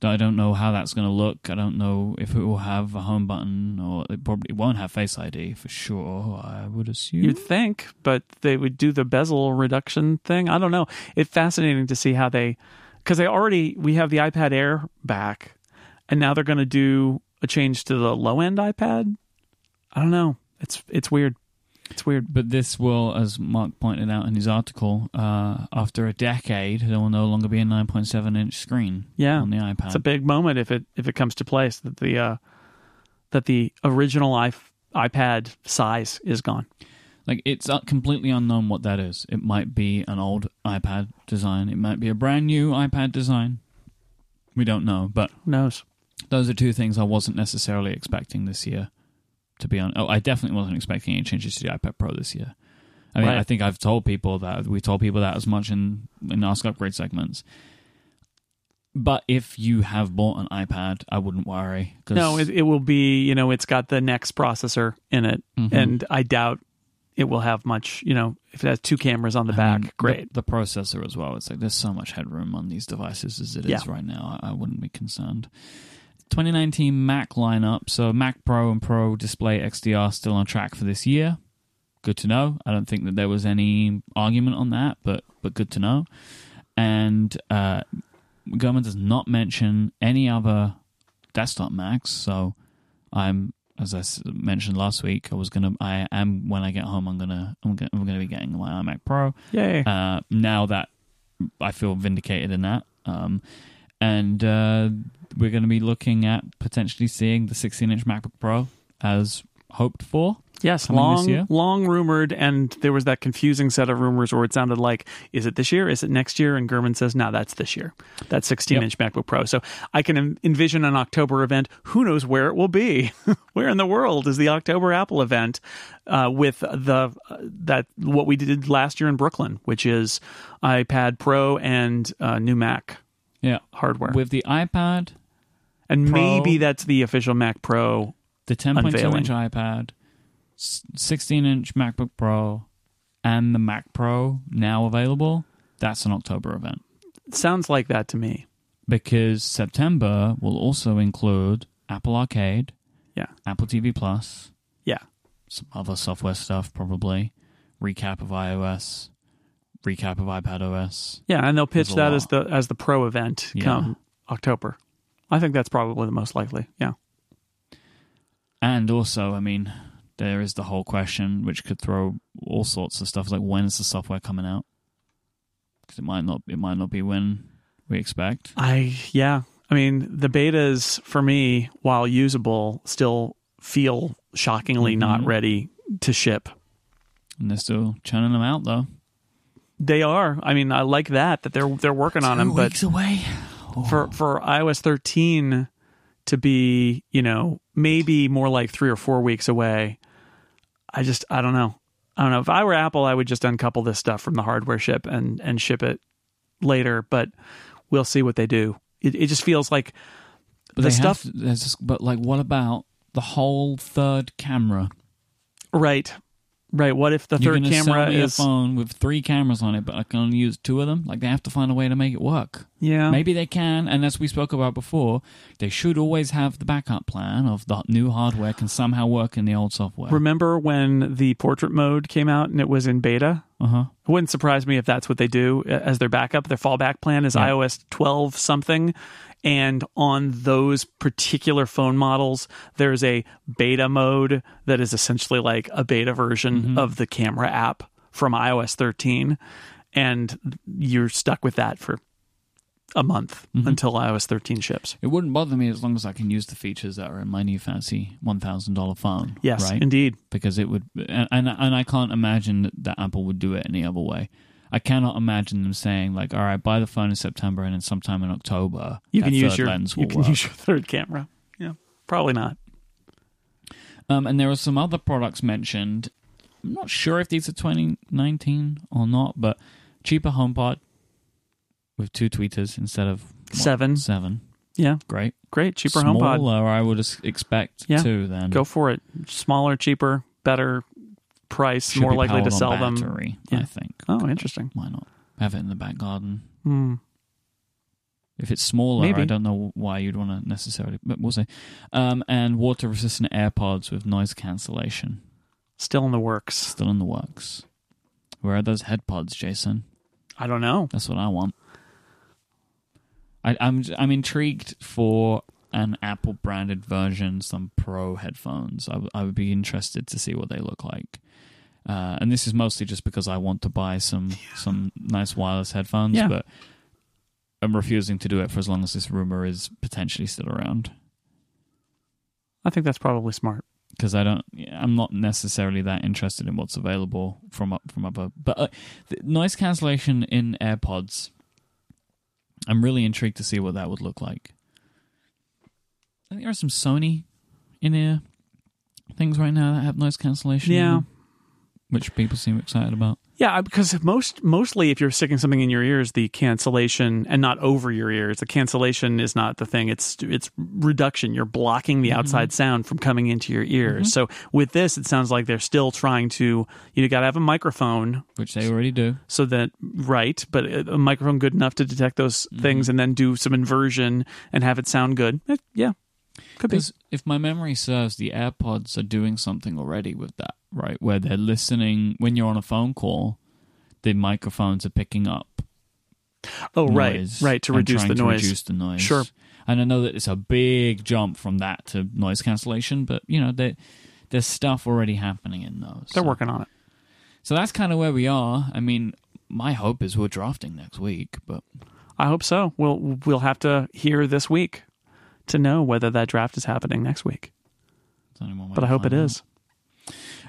I don't know how that's going to look. I don't know if it will have a home button or it probably won't have Face ID for sure. I would assume.
You'd think, but they would do the bezel reduction thing. I don't know. It's fascinating to see how they, because they already we have the iPad Air back, and now they're going to do a change to the low end iPad. I don't know. It's it's weird. It's weird.
But this will, as Mark pointed out in his article, uh, after a decade, there will no longer be a 9.7 inch screen
Yeah,
on the iPad.
it's a big moment if it if it comes to place that the uh, that the original i iPad size is gone.
Like it's uh, completely unknown what that is. It might be an old iPad design. It might be a brand new iPad design. We don't know, but
Who knows?
those are two things I wasn't necessarily expecting this year. To be honest, oh, I definitely wasn't expecting any changes to the iPad Pro this year. I mean,
Right.
I think I've told people that we told people that as much in in Ask Upgrade segments. But if you have bought an iPad, I wouldn't worry. 'cause-
No, it, it will be. You know, it's got the next processor in it,
Mhm.
and I doubt it will have much. You know, if it has two cameras on the back, great.
The, the processor as well. It's like there's so much headroom on these devices as it is
Yeah.
right now. I, I wouldn't be concerned. 2019 Mac lineup. So Mac Pro and Pro Display XDR still on track for this year. Good to know. I don't think that there was any argument on that, but but good to know. And uh, Gurman does not mention any other desktop Macs. So I'm as I mentioned last week, I was gonna. I am when I get home. I'm gonna. I'm gonna. I'm gonna be getting my iMac Pro.
Yay!
Uh, now that I feel vindicated in that, um, and uh, we're going to be looking at potentially seeing the 16-inch MacBook Pro as hoped for.
yes, long, long rumored, and there was that confusing set of rumors where it sounded like, is it this year? Is it next year? And Gurman says, no, that's this year. That 16 inch MacBook Pro. So I can envision an October event. Who knows where it will be? <laughs> where in the world is the October Apple event uh, with the uh, that what we did last year in Brooklyn, which is iPad Pro and uh, new Mac
Yeah,
hardware,
with the iPad,
and
Pro-
maybe that's the official Mac Pro.
the 10.2 inch iPad, 16-inch MacBook Pro, and the Mac Pro now available. That's an October event.
Sounds like that to me.
because September will also include Apple Arcade,
Yeah.
Apple TV Plus,
Yeah.
some other software stuff probably, recap of iOS, recap of iPad OS.
Yeah, and they'll pitch that as the as the pro event
Yeah.
come October. I think that's probably the most likely. Yeah.
And also, I mean, there is the whole question which could throw all sorts of stuff like when is the software coming out? Because it might not it might not be when we expect.
I yeah. I mean, the betas for me, while usable, still feel shockingly not
Mhm.
ready to ship.
And they're still churning them out though.
They are. I mean, I like that that they're they're working on them, but
away.
For oh. for iOS 13 to be, you know, maybe more like 3 or 4 weeks away. I just I don't know. I don't know. If I were Apple, I would just uncouple this stuff from the hardware ship and and ship it later, but we'll see what they do. It it just feels like
But
the stuff
there's just, but like, what about the whole third camera?
right. Right. What if the
You're
third
gonna
camera
sell me
is
a phone with three cameras on it, but I can only use two of them. Like they have to find a way to make it work.
yeah
Maybe they can, and as we spoke about before, they should always have the backup plan of the new hardware can somehow work in the old software.
Remember when the portrait mode came out and it was in beta?
Uh huh.
It wouldn't surprise me if that's what they do as their backup. Their fallback plan is
Yeah.
iOS 12 something. And on those particular phone models, there's a beta mode that is essentially like a beta version
Mm-hmm.
of the camera app from iOS 13. And you're stuck with that for a month
Mm-hmm.
until iOS 13 ships.
It wouldn't bother me as long as I can use the features that are in my new fancy one thousand dollar phone.
Yes,
right.
indeed.
because it would, and, and and I can't imagine that Apple would do it any other way. I cannot imagine them saying like, "All right, buy the phone in September, and then sometime in October,
You can use your
lens
you can
work."
use your third camera. Yeah, probably not.
Um, and there were some other products mentioned. I'm not sure if these are 2019 or not, but cheaper HomePod with two tweeters instead of what,
Seven.
Seven,
Yeah,
great.
great. Cheaper HomePod.
Smaller, I would expect
Yeah.
two. Then
Go for it. Smaller, cheaper, better price,
Should
more likely to sell them.
battery,
Yeah.
I think.
Oh, interesting.
Why not have it in the back garden?
Hmm.
If it's smaller,
Maybe.
I don't know why you'd want to necessarily, but we'll see. Um, and water resistant AirPods with noise cancellation.
Still in the works.
Still in the works. Where are those headpods, Jason?
I don't know.
That's what I want. I, I'm I'm intrigued for an Apple branded version, some Pro headphones. I, w- I would be interested to see what they look like. Uh, and this is mostly just because I want to buy some some nice wireless headphones,
Yeah.
but I'm refusing to do it for as long as this rumor is potentially still around.
I think that's probably smart.
because I don't. I'm not necessarily that interested in what's available from o- from other. But uh, the noise cancellation in AirPods, I'm really intrigued to see what that would look like. I think there are some Sony in ear things right now that have noise cancellation. in
Yeah.
them, which people seem excited about.
Yeah, because most mostly if you're sticking something in your ears, the cancellation and not over your ears, the cancellation is not the thing. It's it's reduction. You're blocking the outside sound from coming into your ears. So with this, it sounds like they're still trying to. You got to have a microphone
Which they already do.
so that right, but a microphone good enough to detect those things, and then do some inversion and have it sound good. Eh, yeah, could be.
Because if my memory serves, the AirPods are doing something already with that, right? Where they're listening when you're on a phone call, the microphones are picking up.
Oh, right, right, to reduce the noise.
reduce the noise.
Sure.
And I know that it's a big jump from that to noise cancellation, but you know, there, there's stuff already happening in those.
They're
so,
working on it.
So that's kind of where we are. I mean, my hope is we're drafting next week, but
I hope so. We'll we'll have to hear this week to know whether that draft is happening next week.
there's only one way
But I hope it
out.
is.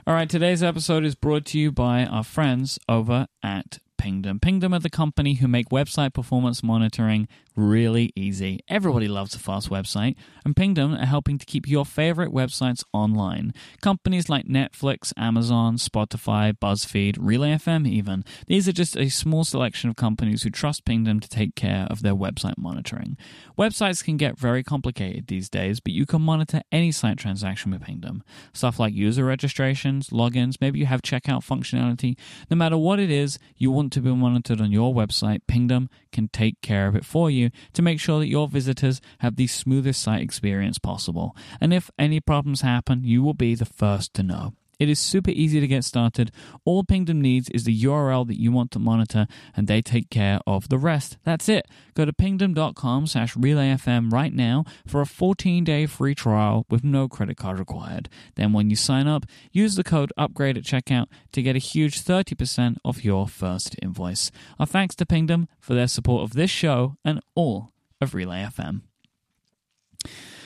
All right, today's episode is brought to you by our friends over at Pingdom. Pingdom are the company who make website performance monitoring really easy. Everybody loves a fast website, and Pingdom are helping to keep your favorite websites online. Companies like Netflix, Amazon, Spotify, BuzzFeed, Relay FM, even. These are just a small selection of companies who trust Pingdom to take care of their website monitoring. Websites can get very complicated these days, but you can monitor any site transaction with Pingdom. Stuff like user registrations, logins, maybe you have checkout functionality. No matter what it is you want to be monitored on your website, Pingdom can take care of it for you to make sure that your visitors have the smoothest site experience possible. And if any problems happen, you will be the first to know. It is super easy to get started. All Pingdom needs is the URL that you want to monitor, and they take care of the rest. That's it. Go to pingdom.com slash relayfm right now for a 14-day free trial with no credit card required. Then when you sign up, use the code UPGRADE at checkout to get a huge 30% off your first invoice. Our thanks to Pingdom for their support of this show and all of Relay FM.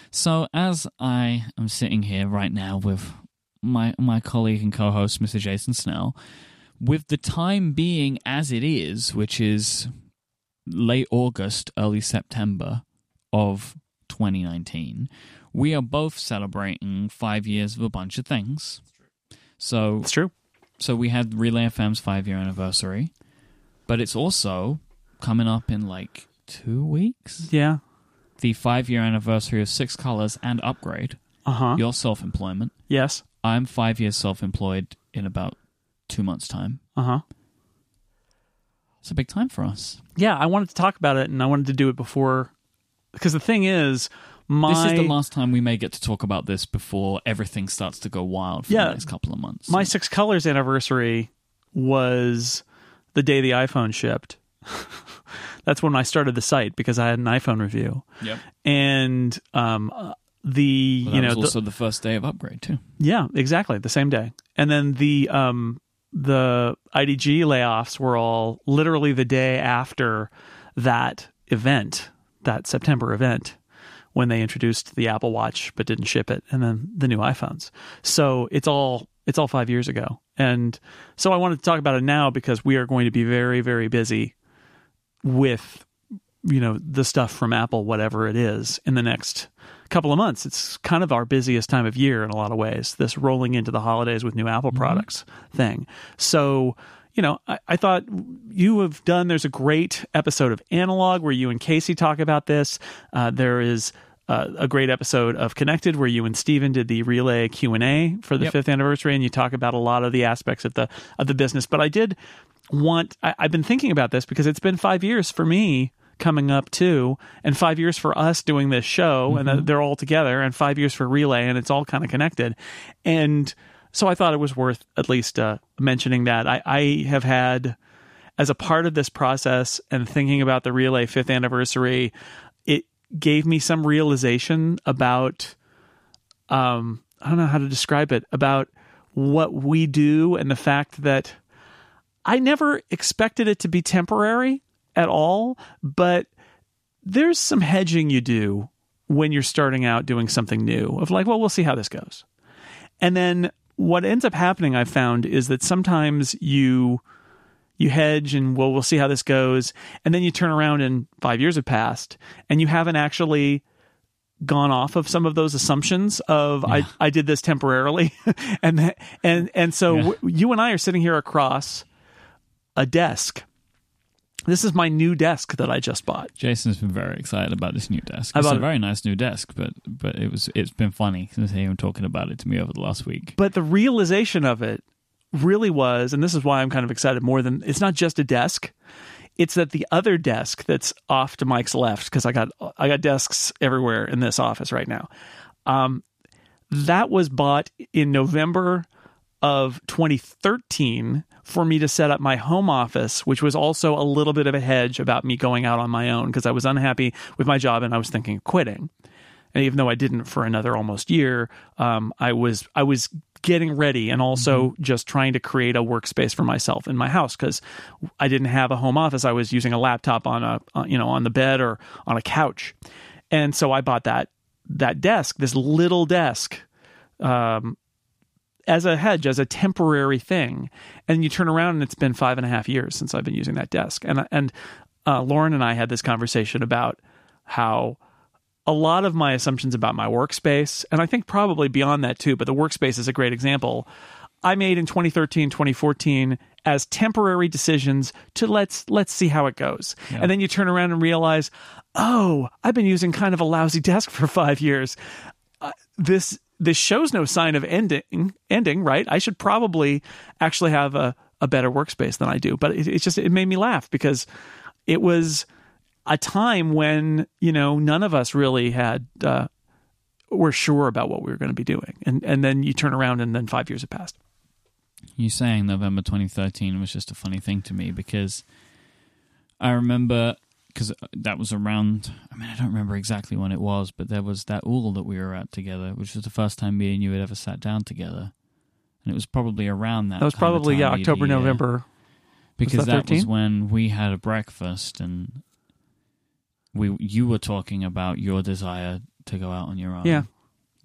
So as I am sitting here right now with my my colleague and co-host Mr. Jason Snell, with the time being as it is, which is late August, early September of 2019, we are both celebrating five years of a bunch of things. So
It's true.
so we had Relay FM's five year anniversary, but it's also coming up in like two weeks.
Yeah.
The five year anniversary of Six Colors and Upgrade,
Uh huh.
your self employment.
Yes.
I'm five years self employed in about two months' time.
Uh huh.
It's a big time for us.
Yeah, I wanted to talk about it, and I wanted to do it before because the thing is, my
This is the last time we may get to talk about this before everything starts to go wild for
Yeah.
the next couple of months.
my six colors anniversary was the day the iPhone shipped. <laughs> That's when I started the site because I had an iPhone review,
yep.
and um, the
Well,
you know
was
the-
also the first day of upgrade too.
Yeah, exactly. The same day. And then the um the IDG layoffs were all literally the day after that event, that September event when they introduced the Apple Watch but didn't ship it and then the new iPhones. So it's all it's all 5 years ago. And so I wanted to talk about it now because we are going to be very very busy with you know the stuff from Apple whatever it is in the next couple of months. It's kind of our busiest time of year in a lot of ways. This rolling into the holidays with new Apple products thing. So, you know, I, I thought you have done. There's a great episode of Analog where you and Casey talk about this. Uh, there is. Uh, a great episode of Connected where you and Steven did the relay Q and A for the
Yep.
fifth anniversary, and you talk about a lot of the aspects of the of the business. But I did want I, I've been thinking about this because it's been five years for me coming up too, and five years for us doing this show, and they're all together, and five years for Relay, and it's all kind of connected. And so I thought it was worth at least uh, mentioning that. I, I have had as a part of this process and thinking about the Relay fifth anniversary, it gave me some realization about um, I don't know how to describe it about what we do and the fact that I never expected it to be temporary at all, but there's some hedging you do when you're starting out doing something new of like, well, we'll see how this goes. And then what ends up happening I've found is that sometimes you you hedge and well we'll see how this goes and then you turn around and 5 years have passed and you haven't actually gone off of some of those assumptions of I, I did this temporarily <laughs> and and and so
Yeah.
w- you and I are sitting here across a desk this is my new desk that I just bought
Jason's been very excited about this new desk.
I
It's a
it-
very nice new desk, but but it was it's been funny since him talking about it to me over the last week.
but the realization of it really was and this is why I'm kind of excited more than it's not just a desk it's that the other desk that's off to Mike's left because I got I got desks everywhere in this office right now. Um, that was bought in November of 2013 for me to set up my home office, which was also a little bit of a hedge about me going out on my own because I was unhappy with my job and I was thinking of quitting. And even though I didn't for another almost year, um, I was I was getting ready and also just trying to create a workspace for myself in my house because I didn't have a home office. I was using a laptop on a you know on the bed or on a couch, and so I bought that that desk, this little desk, um, as a hedge, as a temporary thing. And you turn around and it's been five and a half years since I've been using that desk. And and uh, Lauren and I had this conversation about how a lot of my assumptions about my workspace, and I think probably beyond that too, but the workspace is a great example. I made in 2013, 2014 as temporary decisions to let's let's see how it goes. And then you turn around and realize, "Oh, I've been using kind of a lousy desk <laughs> for 5 years. Uh, this this shows no sign of ending ending, right? I should probably actually have a a better workspace than I do." But it, it's just it made me laugh because it was a time when you know none of us really had uh, were sure about what we were going to be doing, and and then you turn around and then five years have passed.
You saying November 2013 was just a funny thing to me because I remember because that was around. I mean, I don't remember exactly when it was, but there was that all that we were at together, which was the first time me and you had ever sat down together, and it was probably around that.
That was probably yeah October
year.
November.
because
that
that, was when we had a breakfast and we you were talking about your desire to go out on your own.
Yeah.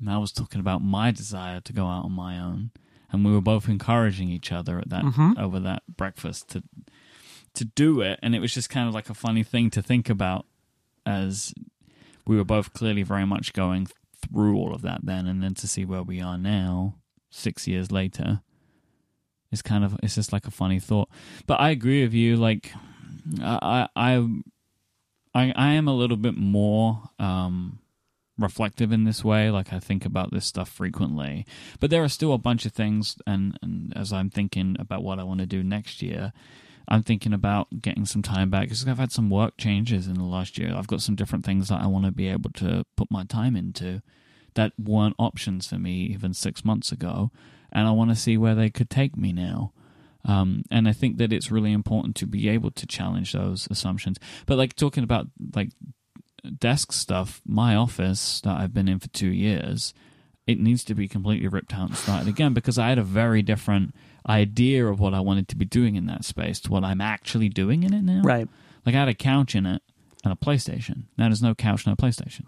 And I was talking about my desire to go out on my own. And we were both encouraging each other at that
Mhm.
over that breakfast to to do it. And it was just kind of like a funny thing to think about as we were both clearly very much going through all of that then and then to see where we are now, six years later. It's kind of it's just like a funny thought. But I agree with you, like I I I I, I am a little bit more um reflective in this way. Like I think about this stuff frequently, but there are still a bunch of things. And, and as I'm thinking about what I want to do next year, I'm thinking about getting some time back because I've had some work changes in the last year. I've got some different things that I want to be able to put my time into that weren't options for me even six months ago, and I want to see where they could take me now. Um, and I think that it's really important to be able to challenge those assumptions. But like talking about like desk stuff, my office that I've been in for two years, it needs to be completely ripped out and started again because I had a very different idea of what I wanted to be doing in that space to what I'm actually doing in it now.
Right.
Like I had a couch in it and a PlayStation. Now there's no couch, no PlayStation.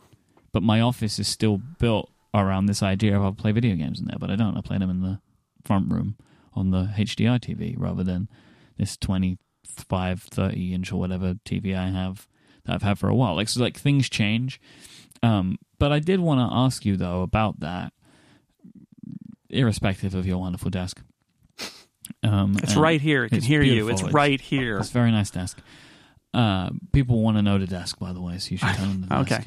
But my office is still built around this idea of I'll play video games in there, but I don't. I play them in the front room on the HDR TV rather than this 25, 30 inch or whatever TV I have that I've had for a while. Like so, like things change. Um, but I did want to ask you though about that, irrespective of your wonderful desk.
Um, it's right here. It can hear beautiful. you. It's, it's, right here.
It's a very nice desk. Uh, people want to know the desk, by the way, so you should tell them the <laughs> desk. okay.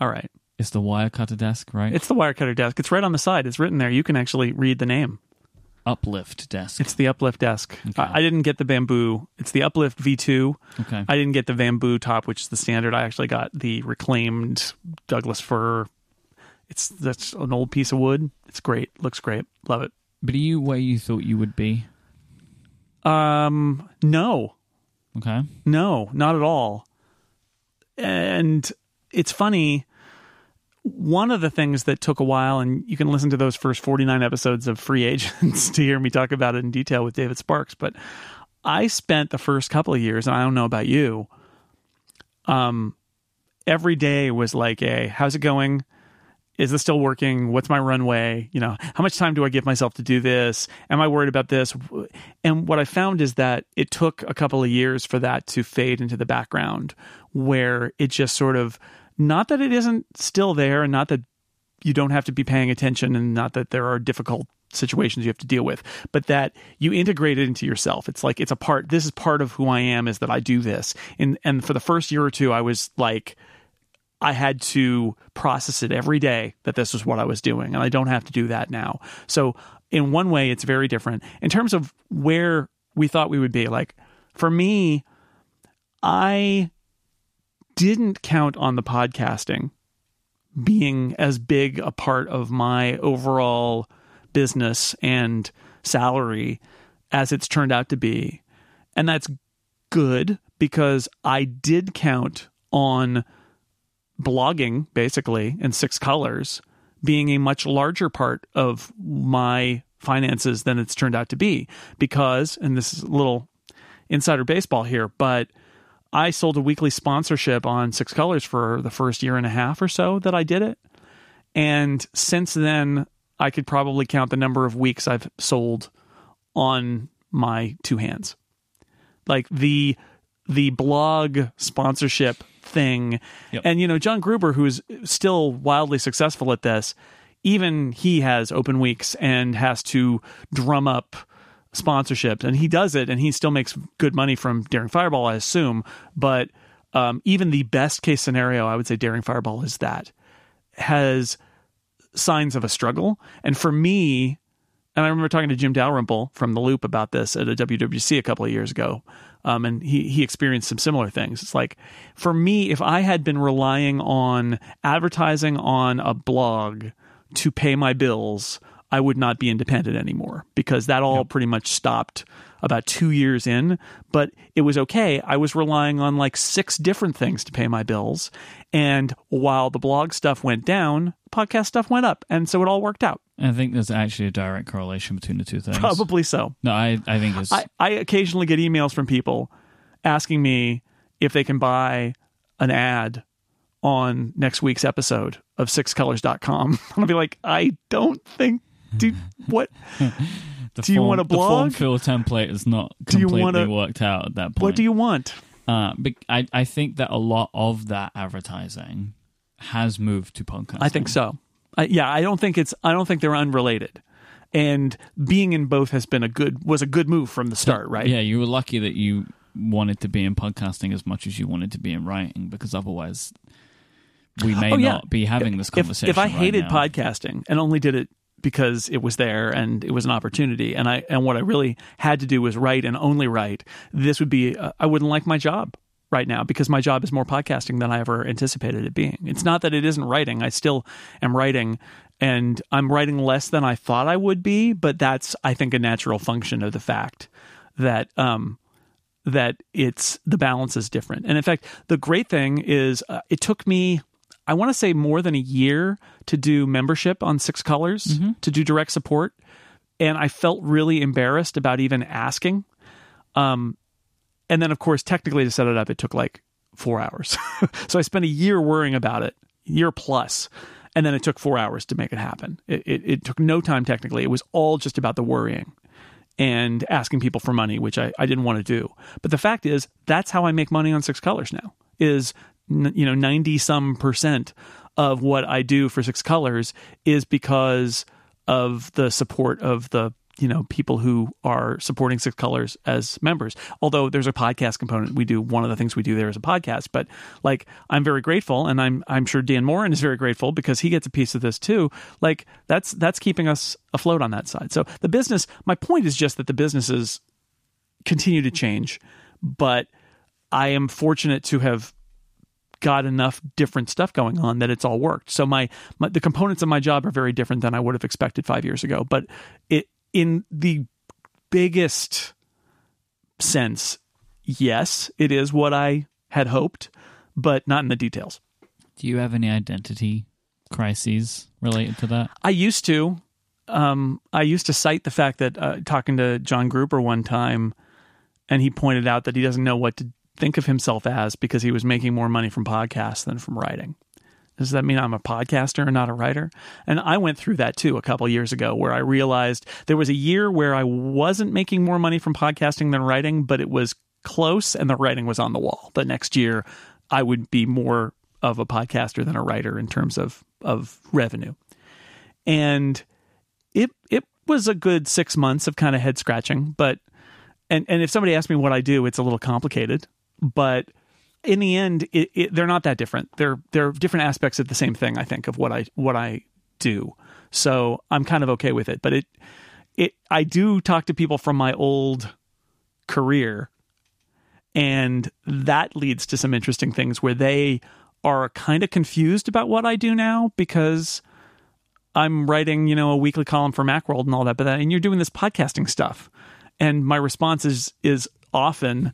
All right.
It's the Wirecutter desk, right?
It's the Wirecutter desk. It's right on the side. It's written there. You can actually read the name.
Uplift desk.
It's the Uplift desk. Okay. I, I, didn't get the bamboo. It's the Uplift V2.
Okay.
I didn't get the bamboo top, which is the standard. I actually got the reclaimed Douglas fir. It's that's an old piece of wood. It's great. Looks great. Love it.
But are you where you thought you would be?
Um, no.
Okay.
No, not at all. And it's funny. One of the things that took a while, and you can listen to those first 49 episodes of Free Agents <laughs> to hear me talk about it in detail with David Sparks, but I spent the first couple of years, and I don't know about you, um, every day was like a how's it going? Is this still working? What's my runway? You know, how much time do I give myself to do this? Am I worried about this? And what I found is that it took a couple of years for that to fade into the background, where it just sort of, not that it isn't still there and not that you don't have to be paying attention and not that there are difficult situations you have to deal with, but that you integrate it into yourself. It's like, it's a part, this is part of who I am is that I do this. And, and for the first year or two, I was like, I had to process it every day that this was what I was doing. And I don't have to do that now. So, in one way, it's very different. In terms of where we thought we would be, like for me, I didn't count on the podcasting being as big a part of my overall business and salary as it's turned out to be. And that's good because I did count on blogging basically in six colors being a much larger part of my finances than it's turned out to be because and this is a little insider baseball here but I sold a weekly sponsorship on Six Colors for the first year and a half or so that I did it. And since then, I could probably count the number of weeks I've sold on my two hands. Like the the blog sponsorship thing. Yep. And you know, John Gruber, who's still wildly successful at this, even he has open weeks and has to drum up sponsorships, and he does it, and he still makes good money from Daring Fireball, I assume. But um, even the best case scenario, I would say Daring Fireball is that has signs of a struggle. And for me, and I remember talking to Jim Dalrymple from The Loop about this at a WWDC a couple of years ago. Um, and he, he experienced some similar things. It's like, for me, if I had been relying on advertising on a blog to pay my bills, I would not be independent anymore because that all yep. pretty much stopped about two years in. But it was okay. I was relying on like six different things to pay my bills. And while the blog stuff went down, podcast stuff went up. And so it all worked out.
I think there's actually a direct correlation between the two things.
Probably so.
No, I, I think it's.
I, I occasionally get emails from people asking me if they can buy an ad on next week's episode of sixcolors.com. <laughs> I'll be like, I don't think, do what? <laughs>
do
form, you want a blog?
The form fill template is not completely wanna, worked out at that point.
What do you want?
Uh, I, I think that a lot of that advertising has moved to podcasting.
I think so. I, yeah, I don't think it's. I don't think they're unrelated. And being in both has been a good was a good move from the start, right?
Yeah, you were lucky that you wanted to be in podcasting as much as you wanted to be in writing, because otherwise, we may
Oh, yeah.
not be having this
if,
conversation.
if I
right
hated podcasting and only did it because it was there and it was an opportunity and I and what I really had to do was write and only write, this would be uh, I wouldn't like my job right now because my job is more podcasting than I ever anticipated it being. It's not that it isn't writing. I still am writing and I'm writing less than I thought I would be, but that's I think a natural function of the fact that um that it's the balance is different. And in fact, the great thing is uh, it took me I want to say more than a year to do membership on Six Colors to do direct support, and I felt really embarrassed about even asking. Um, and then of course, technically to set it up, it took like four hours. <laughs> so I spent a year worrying about it, year plus, and then it took four hours to make it happen. It, it, it took no time technically. It was all just about the worrying and asking people for money, which I, I didn't want to do. But the fact is, that's how I make money on Six Colors now. Is you know ninety some percent of what I do for Six Colors is because of the support of the you know people who are supporting Six Colors as members. Although there's a podcast component, we do one of the things we do there is a podcast. But like I'm very grateful, and I'm I'm sure Dan Moren is very grateful because he gets a piece of this too. Like that's that's keeping us afloat on that side. So the business. My point is just that the businesses continue to change, but I am fortunate to have got enough different stuff going on that it's all worked. So my, my the components of my job are very different than I would have expected 5 years ago, but it in the biggest sense, yes, it is what I had hoped, but not in the details.
Do you have any identity crises related to that?
I used to. Um, I used to cite the fact that uh, talking to John Gruber one time, and he pointed out that he doesn't know what to think of himself as because he was making more money from podcasts than from writing. Does that mean I'm a podcaster and not a writer? And I went through that too a couple years ago where I realized there was a year where I wasn't making more money from podcasting than writing, but it was close and the writing was on the wall. The next year I would be more of a podcaster than a writer in terms of of revenue. And it it was a good 6 months of kind of head scratching, but and and if somebody asked me what I do, it's a little complicated, but in the end, it, it, they're not that different. They're they're different aspects of the same thing. I think of what I what I do. So I'm kind of okay with it. But it it I do talk to people from my old career, and that leads to some interesting things where they are kind of confused about what I do now because I'm writing, you know, a weekly column for Macworld and all that, but that, and you're doing this podcasting stuff. And my response is is often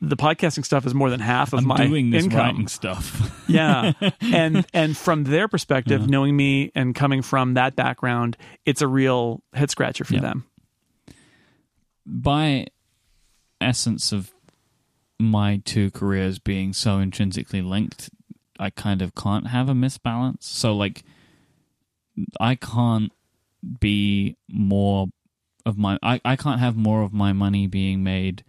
the podcasting stuff is more than half of
I'm
my
doing this
income.
stuff. <laughs>
yeah. And <laughs> and from their perspective, knowing me and coming from that background, it's a real head scratcher for
Yeah.
them.
By essence of my two careers being so intrinsically linked, I kind of can't have a misbalance. So like I can't be more of my I, I can't have more of my money being made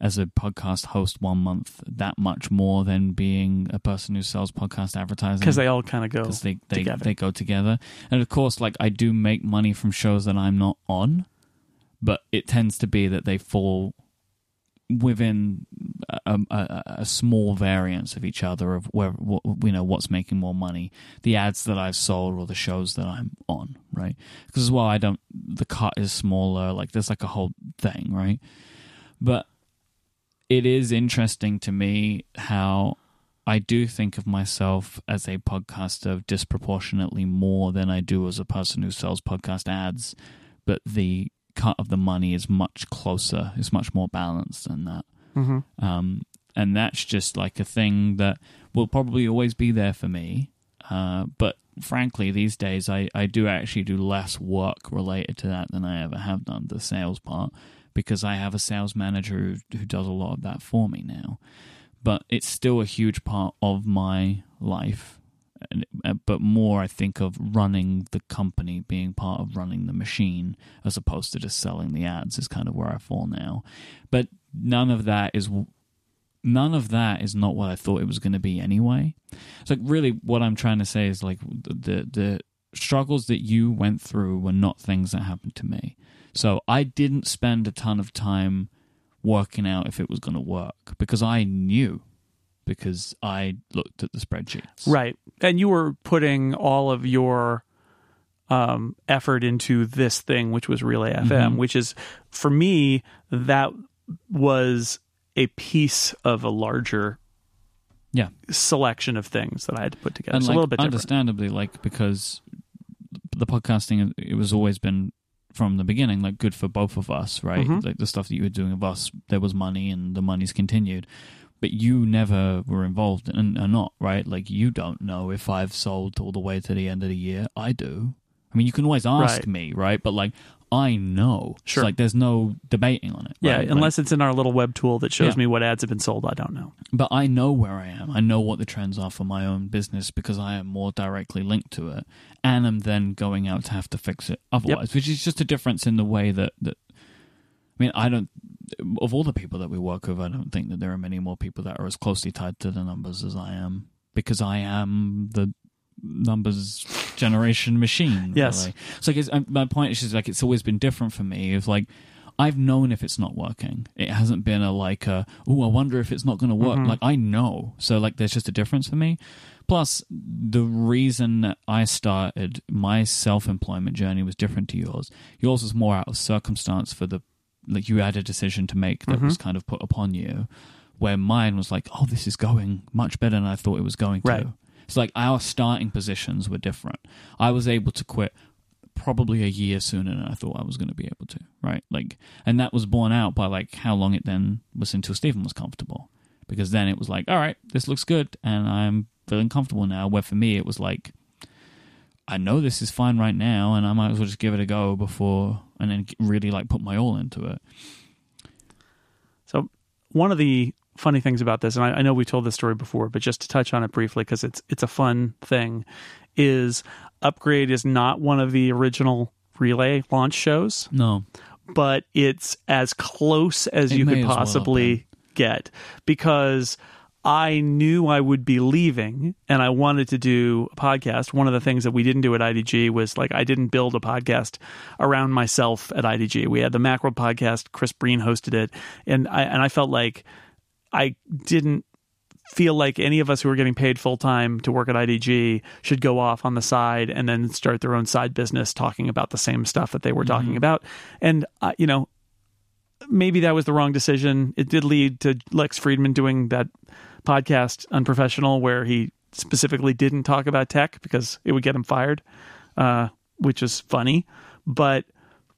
as a podcast host one month that much more than being a person who sells podcast advertising
Because they all kind of go
because they they,
together.
they go together. And of course, like I do make money from shows that I'm not on, but it tends to be that they fall within a, a, a small variance of each other of where what, you know what's making more money the ads that i've sold or the shows that i'm on right because as well i don't the cut is smaller like there's like a whole thing right but it is interesting to me how I do think of myself as a podcaster disproportionately more than I do as a person who sells podcast ads, but the cut of the money is much closer, is much more balanced than that.
Mhm.
Um, and that's just like a thing that will probably always be there for me. Uh, but frankly, these days I, I do actually do less work related to that than I ever have done, the sales part, because I have a sales manager who, who does a lot of that for me now. But it's still a huge part of my life. And, uh, but more, I think of running the company, being part of running the machine, as opposed to just selling the ads, is kind of where I fall now. But none of that is none of that is not what I thought it was going to be anyway. It's like really what I'm trying to say is like the the struggles that you went through were not things that happened to me. So I didn't spend a ton of time working out if it was going to work because I knew because I looked at the spreadsheets.
Right. And you were putting all of your um, effort into this thing, which was Relay FM,
Mhm.
which is, for me, that was a piece of a larger
Yeah.
selection of things that I had to put together.
and
It's
like,
a little bit different.
understandably, like because the podcasting it was always been from the beginning like good for both of us, right?
Mhm.
Like the stuff that you were doing of us, there was money and the money's continued. But you never were involved and are not, right? Like you don't know if I've sold all the way to the end of the year. I do. I mean, you can always ask
Right.
me, right? But like I know. It's
Sure.
like there's no debating on it.
Yeah,
right? Like-
unless it's in our little web tool that shows
Yeah.
me what ads have been sold, I don't know.
but I know where I am. I know what the trends are for my own business because I am more directly linked to it, and I'm then going out to have to fix it otherwise. Which is just a difference in the way that that. I mean, I don't. Of all the people that we work with, I don't think that there are many more people that are as closely tied to the numbers as I am because I am the numbers generation machine.
Yes.
really. So, uh, my point is just like it's always been different for me. Of like, I've known if it's not working. It hasn't been a like a oh, I wonder if it's not going to work.
Mhm.
Like I know. So like, there's just a difference for me. Plus, the reason I started my self-employment journey was different to yours. Yours was more out of circumstance for the like you had a decision to make that
Mhm.
was kind of put upon you. Where mine was like, oh, this is going much better than I thought it was going to. It's like our starting positions were different. I was able to quit probably a year sooner than I thought I was going to be able to, right? Like, and that was borne out by like how long it then was until Stephen was comfortable, because then it was like, all right, this looks good, and I'm feeling comfortable now. Where for me, it was like, I know this is fine right now, and I might as well just give it a go before, and then really like put my all into it.
So one of the funny things about this, and I, I know we told this story before, but just to touch on it briefly because it's it's a fun thing, is Upgrade is not one of the original relay launch shows,
No,
but it's as close as
It
you could
as well
possibly get because I knew I would be leaving and I wanted to do a podcast. One of the things that we didn't do at IDG was like I didn't build a podcast around myself at IDG. We had the Macworld podcast, Chris Breen hosted it, and I and I felt like I didn't feel like any of us who were getting paid full time to work at IDG should go off on the side and then start their own side business talking about the same stuff that they were talking about. And uh, you know, maybe that was the wrong decision. It did lead to Lex Friedman doing that podcast Unprofessional where he specifically didn't talk about tech because it would get him fired, uh, which is funny. But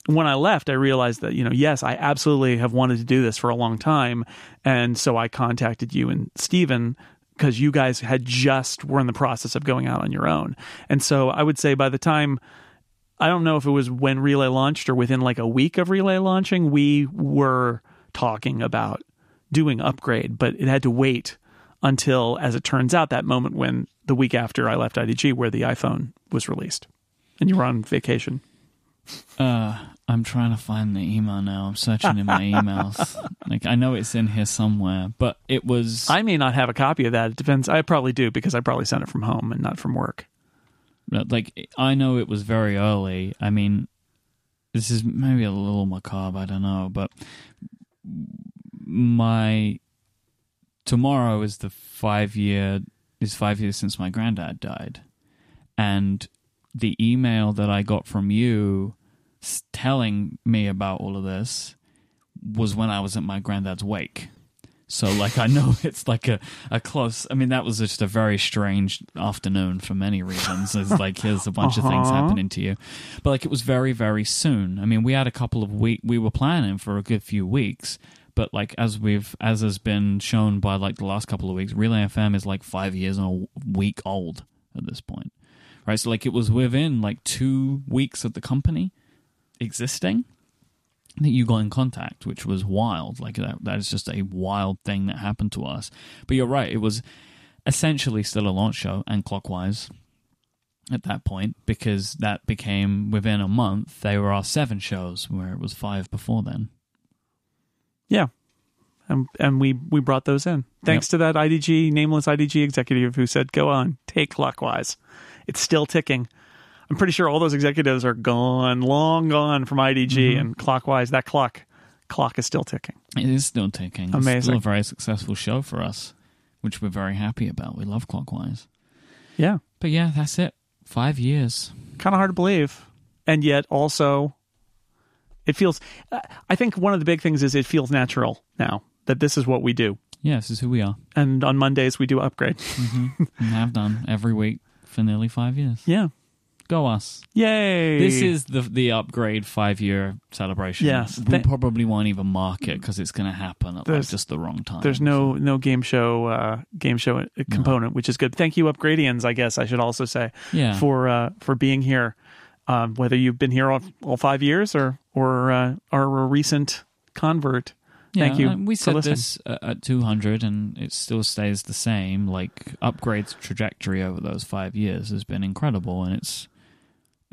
when I left, I realized that, you know, yes, I absolutely have wanted to do this for a long time. And so I contacted you and Stephen because you guys had just were in the process of going out on your own. And so I would say by the time I don't know if it was when Relay launched or within like a week of Relay launching, we were talking about doing upgrade, but it had to wait until, as it turns out, that moment when the week after I left IDG, where the iPhone was released, and you were on vacation.
Uh, I'm trying to find the email now. I'm searching in my emails. <laughs> like I know it's in here somewhere, but it was.
I may not have a copy of that. It depends. I probably do because I probably sent it from home and not from work.
like I know it was very early. I mean, this is maybe a little macabre. I don't know, but my tomorrow is the five year is five years since my granddad died, and the email that I got from you telling me about all of this was when I was at my granddad's wake. So, like, I know <laughs> it's like a, a close. I mean, that was just a very strange afternoon for many reasons. It's like, here's a bunch of things
Uh-huh.
happening to you. But, like, it was very, very soon. I mean, we had a couple of weeks, we were planning for a good few weeks. But, like, as we've, as has been shown by, like, the last couple of weeks, Relay FM is like five years and a week old at this point. Right. So, like, it was within like two weeks of the company existing that you got in contact, which was wild. Like that, that is just a wild thing that happened to us. But you're right; it was essentially still a launch show and clockwise at that point because that became within a month. They were our seven shows, where it was five before then.
Yeah. And, and we, we brought those in. Thanks to that IDG, nameless IDG executive who said, go on, take clockwise. It's still ticking. I'm pretty sure all those executives are gone, long gone from IDG, and clockwise, that clock clock is still ticking.
It is still ticking. It's
Amazing.
still a very successful show for us. which we're very happy about. We love Clockwise.
Yeah.
But yeah, that's it. Five years.
Kind of hard to believe. And yet also, it feels, I think one of the big things is it feels natural now that this is what we do.
Yeah, this is who we are.
And on Mondays, we do upgrade.
Mm-hmm. <laughs> and have done every week for nearly five years.
Yeah.
Go us.
Yay.
This is the the upgrade five year celebration.
Yes.
We
Th-
probably won't even mark it because it's going to happen at like
There's-
just the wrong time.
There's no no game show uh, game show component, which is good. Thank you, Upgradians. I guess I should also say
Yeah.
for uh, for being here. Um, whether you've been here all, all five years or or uh, are a recent convert, thank you.
and we
for
said
listening.
this uh, at 200 and it still stays the same. Like upgrades trajectory over those five years has been incredible, and it's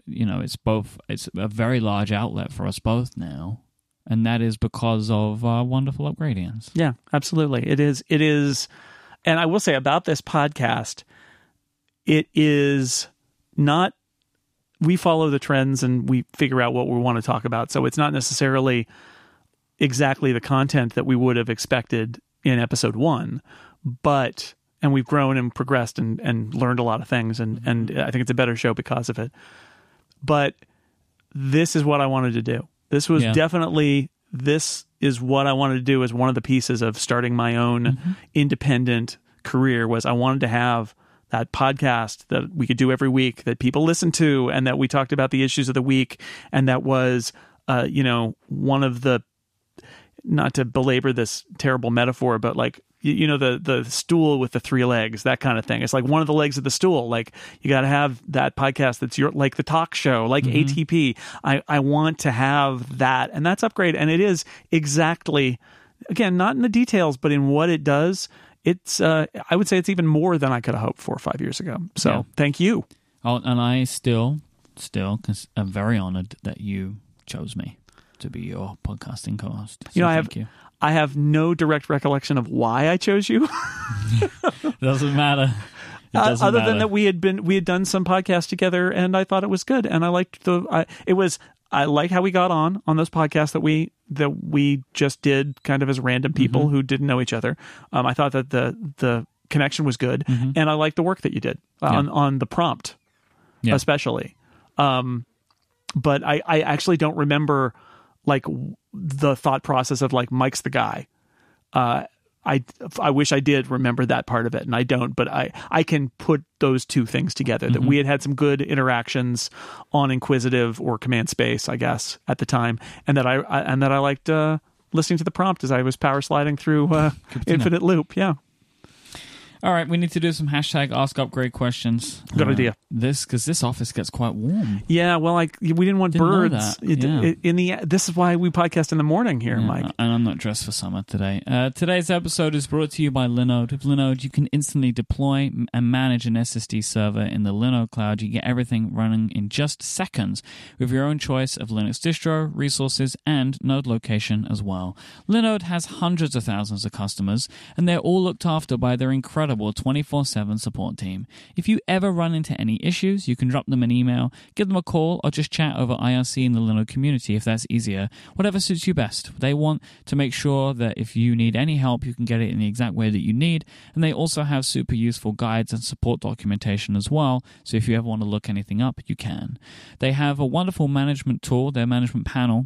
you know it's both it's a very large outlet for us both now, and that is because of uh, wonderful upgradians.
Yeah, absolutely. It is. It is. And I will say about this podcast, it is not. We follow the trends and we figure out what we want to talk about. So it's not necessarily exactly the content that we would have expected in episode one, but and we've grown and progressed and, and learned a lot of things and, and I think it's a better show because of it. But this is what I wanted to do. This was
Yeah.
definitely this is what I wanted to do as one of the pieces of starting my own independent career was I wanted to have that podcast that we could do every week that people listen to and that we talked about the issues of the week and that was uh, you know one of the not to belabor this terrible metaphor, but like you, know the the stool with the three legs, that kind of thing. It's like one of the legs of the stool. Like you got to have that podcast that's your like the talk show, like ATP. I I want to have that, and that's upgrade, and it is exactly again not in the details, but in what it does. It's uh, I would say it's even more than I could have hoped for five years ago. So
Yeah.
thank you.
Oh, and I still, still, cons- am very honored that you chose me to be your podcasting co-host. So
You know, I
thank
have-
you.
I have no direct recollection of why I chose you. <laughs>
Doesn't matter.
Uh, other
matter.
than that we had been we had done some podcasts together and i thought it was good and i liked the I, it was i like how we got on on those podcasts that we that we just did kind of as random people
Mm-hmm.
who didn't know each other um, i thought that the the connection was good
Mm-hmm.
and i liked the work that you did uh, on on the prompt
Yeah.
especially um but i i actually don't remember like the thought process of like Myke's the guy uh, I I wish I did remember that part of it, and I don't. But I I can put those two things together. That we had had some good interactions on Inquisitive or Command Space, I guess, at the time, and that I, I and that I liked uh, listening to the prompt as I was power sliding through uh, <laughs> Infinite Loop. Yeah,
All right, we need to do some hashtag ask upgrade questions.
Good
Uh,
idea.
This because this office gets quite warm.
yeah. Well, like we didn't want
Didn't
birds. It-
Yeah.
it- in the this is why we podcast in the morning here,
Yeah,
Myke.
And I'm not dressed for summer today. Uh, today's episode is brought to you by Linode. With Linode, you can instantly deploy and manage an SSD server in the Linode cloud. You get everything running in just seconds with your own choice of Linux distro, resources, and node location as well. Linode has hundreds of thousands of customers, and they're all looked after by their incredible 24 7 support team. If you ever run into any issues, you can drop them an email, give them a call, or just chat over IRC in the Linode community if that's easier. Whatever suits you best. They want to make sure that if you need any help, you can get it in the exact way that you need. And they also have super useful guides and support documentation as well. So if you ever want to look anything up, you can. They have a wonderful management tool, their management panel.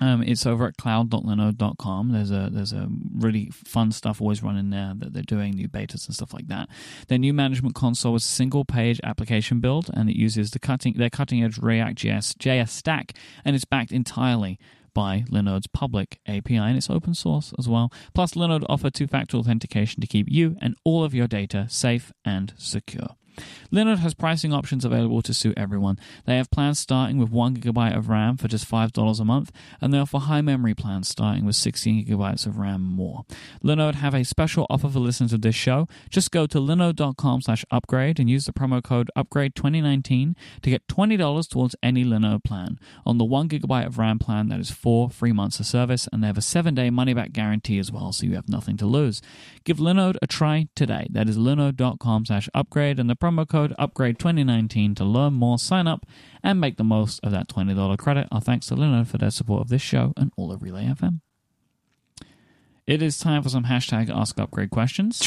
Um, it's over at cloud.linode.com. There's a there's a really fun stuff always running there that they're doing new betas and stuff like that. Their new management console is a single page application build, and it uses the cutting their cutting edge React JS, JS stack, and it's backed entirely by Linode's public API, and it's open source as well. Plus, Linode offer two factor authentication to keep you and all of your data safe and secure. Linode has pricing options available to suit everyone. They have plans starting with 1 gigabyte of RAM for just $5 a month, and they offer high memory plans starting with 16 gigabytes of RAM more. Linode have a special offer for listeners of this show. Just go to linode.com slash upgrade and use the promo code upgrade2019 to get $20 towards any Linode plan. On the 1 gigabyte of RAM plan, that is four free months of service, and they have a 7-day money-back guarantee as well, so you have nothing to lose. Give Linode a try today. That is linode.com slash upgrade and the promo code upgrade2019 to learn more, sign up, and make the most of that $20 credit. Our thanks to Linode for their support of this show and all of Relay FM. It is time for some hashtag Ask Upgrade questions.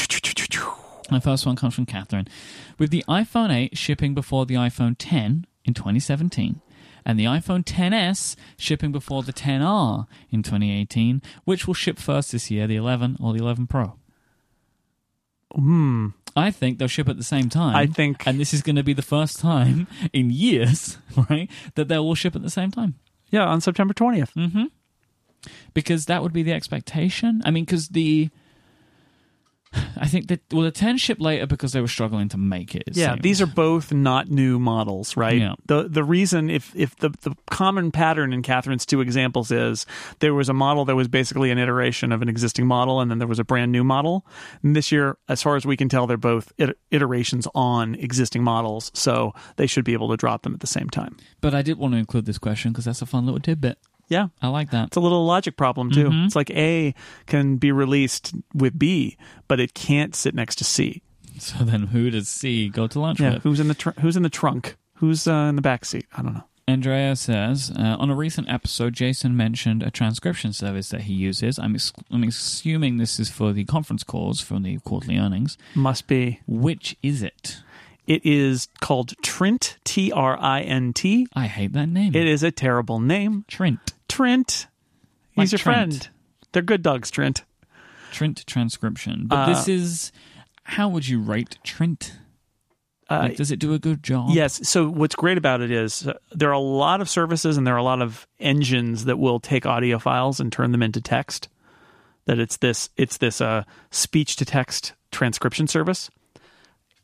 My first one comes from Catherine. With the iPhone 8 shipping before the iPhone 10 in 2017, and the iPhone 10s shipping before the 10R in 2018, which will ship first this year, the 11 or the 11 Pro?
Hmm.
I think they'll ship at the same time.
I think-
and this is going to be the first time <laughs> in years, <laughs> right, that they will all ship at the same time.
Yeah, on September 20th.
Mm-hmm. Because that would be the expectation. I mean, because the. <laughs> I think that well, the ten shipped later because they were struggling to make it. it
Yeah, these are both not new models, right?
Yeah.
The the reason if if the the common pattern in Catherine's two examples is there was a model that was basically an iteration of an existing model, and then there was a brand new model. And this year, as far as we can tell, they're both iterations on existing models, so they should be able to drop them at the same time.
But I did want to include this question because that's a fun little tidbit.
Yeah.
I like that.
It's a little logic problem too.
Mhm.
It's like A can be released with B, but it can't sit next to C.
So then, who does C go to lunch
Yeah,
with?
who's in the tr- who's in the trunk? Who's uh, in the back seat? I don't know.
Andrea says uh, on a recent episode, Jason mentioned a transcription service that he uses. I'm, ex- I'm assuming this is for the conference calls from the quarterly earnings.
Must be.
Which is it?
It is called Trint, T R I N T.
I hate that name.
It is a terrible name.
Trent.
Trent.
Like
He's your
Trent.
friend. They're good dogs, Trent.
Trent transcription. But
Uh,
this is how would you rate Trent?
Uh,
Like, does it do a good job?
Yes. So what's great about it is uh, there are a lot of services and there are a lot of engines that will take audio files and turn them into text. That it's this it's this uh, speech to text transcription service,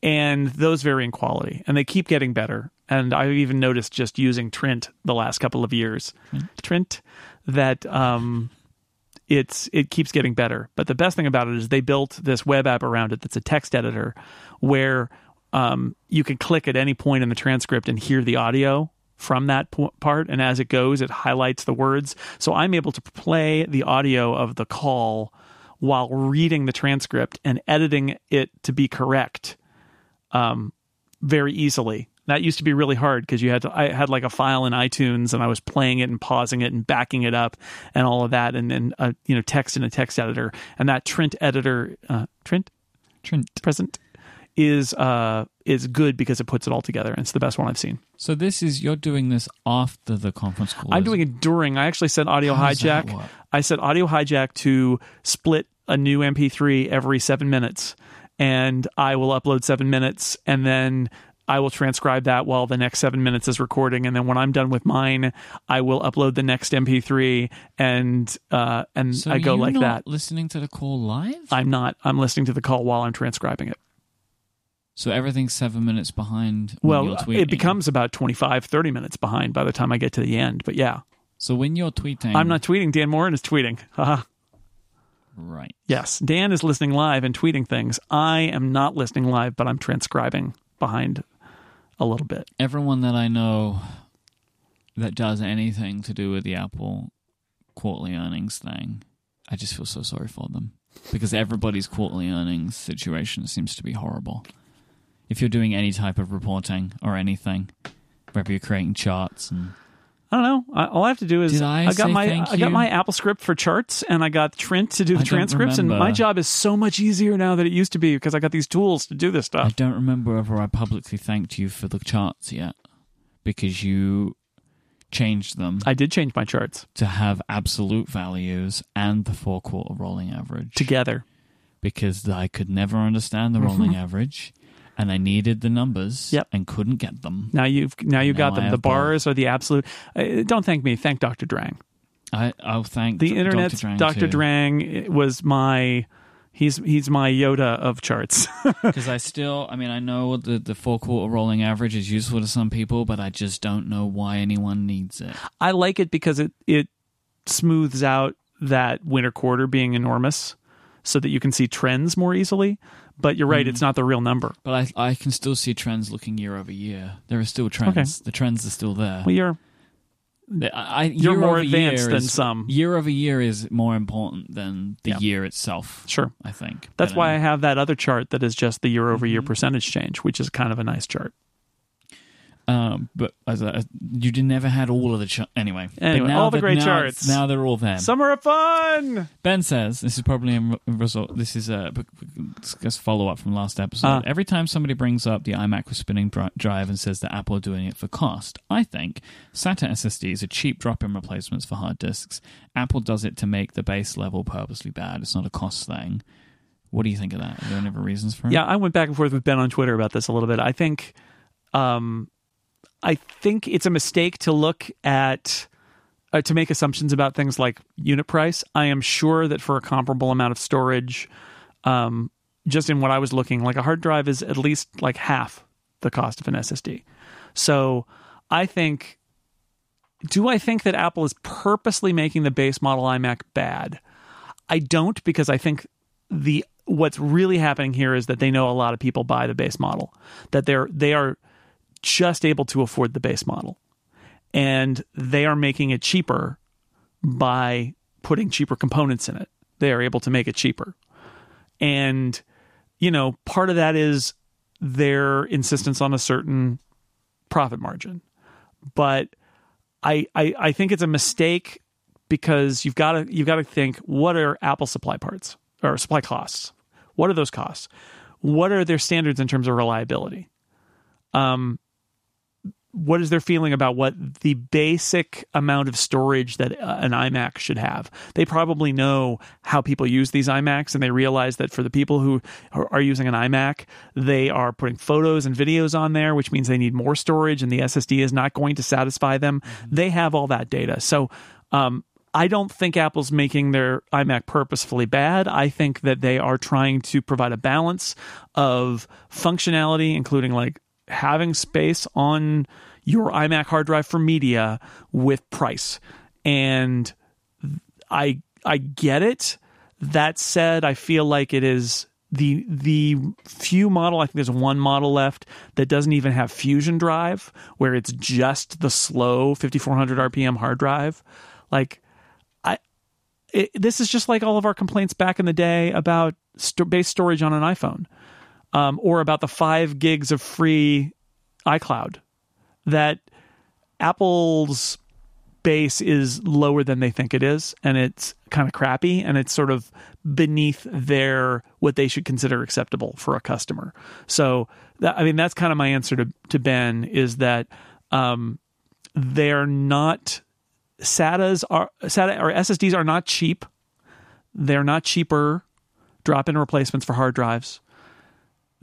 and those vary in quality and they keep getting better. And I've even noticed just using Trent the last couple of years, Trent, that um, it's it keeps getting better. But the best thing about it is they built this web app around it that's a text editor where um, you can click at any point in the transcript and hear the audio from that po- part. And as it goes it highlights the words. So i'm able to play the audio of the call while reading the transcript and editing it to be correct um, very easily that used to be really hard because you had to i had like a file in itunes and i was playing it and pausing it and backing it up and all of that and then uh, you know text in a text editor. And that trent editor uh, trent?
Trent.
present is uh is good because it puts it all together. And it's the best one i've seen.
So this is you're doing this after the conference call.
i'm doing it during. I actually said audio
How
hijack. i said audio hijack to split a new mp3 every seven minutes. And i will upload seven minutes and then I will transcribe that while the next seven minutes is recording, and then when I'm done with mine, I will upload the next MP3, and uh, and
So
I go like that.
Listening to the call live.
I'm not. I'm listening to the call while I'm transcribing it.
so everything's seven minutes behind. When
Well,
you're tweeting.
it becomes about 25, 30 minutes behind by the time I get to the end. But yeah,
So when you're tweeting,
I'm not tweeting. Dan Moren is tweeting.
Right.
yes, Dan is listening live and tweeting things. I am not listening live, but I'm transcribing behind a little bit.
Everyone that I know that does anything to do with the Apple quarterly earnings thing, I just feel so sorry for them because everybody's quarterly earnings situation seems to be horrible. If you're doing any type of reporting or anything, whether you're creating charts and
I don't know. I, all I have to do is
Did I
got
say
my I got my Apple script for charts, and I got Trent to do the
I
transcripts, and my job is so much easier now than it used to be because I got these tools to do this stuff.
I don't remember whether I publicly thanked you for the charts yet because you changed them
I did change my charts
to have absolute values and the four quarter rolling average
together.
because I could never understand the rolling <laughs> average and I needed the numbers.
Yep.
and couldn't get them.
Now you've now you
Now
got
I
them. The bars are the absolute. Uh, don't thank me. Thank Dr. Drang.
I, I'll thank
The
Dr. Drang
Dr. Drang was my. He's he's my Yoda of charts. <laughs>
because I still, I mean, I know the the four quarter rolling average is useful to some people, but I just don't know why anyone needs it.
I like it because it it smooths out that winter quarter being enormous, so that you can see trends more easily. But you're
Mm.
right; it's not the real number.
But I I can still see trends looking year over year. There are still trends. The trends are still there.
Well, you're
I, I,
you're more advanced than
is-
some.
Year over year is more important than the
Yeah.
year itself.
Sure.
I think
That's
But,
why I
um,
have that other chart that is just the year over year
Mhm.
percentage change, which is kind of a nice chart.
Um, but as a, you never had all of the ch- anyway.
Anyway, all the great
now-
charts.
Now they're all there.
Summer of fun.
Ben says this is probably a result. This is a just follow up from last episode.
Ah.
Every time somebody brings up the iMac with spinning drive and says that Apple are doing it for cost, I think SATA SSDs are cheap drop-in replacements for hard disks. Apple does it to make the base level purposely bad. It's not a cost thing. What do you think of that? Are there any reasons for it?
Yeah, I went back and forth with Ben on Twitter about this a little bit. I think, um, I think it's a mistake to look at uh, to make assumptions about things like unit price. I am sure that for a comparable amount of storage, um, just in what I was looking, like a hard drive is at least like half the cost of an SSD. So I think. Do I think that Apple is purposely making the base model iMac bad? I don't because I think the what's really happening here is that they know a lot of people buy the base model that they're they are just able to afford the base model and they are making it cheaper by putting cheaper components in it they are able to make it cheaper and you know part of that is their insistence on a certain profit margin but I, I I think it's a mistake because you've got to you've got to think what are Apple supply parts or supply costs? What are those costs? What are their standards in terms of reliability? Um, what is their feeling about what the basic amount of storage that uh, an iMac should have? They probably know how people use these iMacs, and they realize that for the people who are are using an iMac, they are putting photos and videos on there, which means they need more storage, and the SSD is not going to satisfy them. They have all that data, so. Um, I don't think Apple's making their iMac purposefully bad. I think that they are trying to provide a balance of functionality, including like having space on your iMac hard drive for media with price. And I I get it. That said, I feel like it is the the few model I think there's one model left that doesn't even have fusion drive where it's just the slow 5400 rpm hard drive like I it, this is just like all of our complaints back in the day about st- base storage on an iPhone um, or about the 5 gigs of free iCloud that Apple's base is lower than they think it is and it's kind of crappy and it's sort of beneath their what they should consider acceptable for a customer so that, i mean that's kind of my answer to, to ben is that um, they're not SATAs are SATA or SSDs are not cheap. They're not cheaper drop-in replacements for hard drives.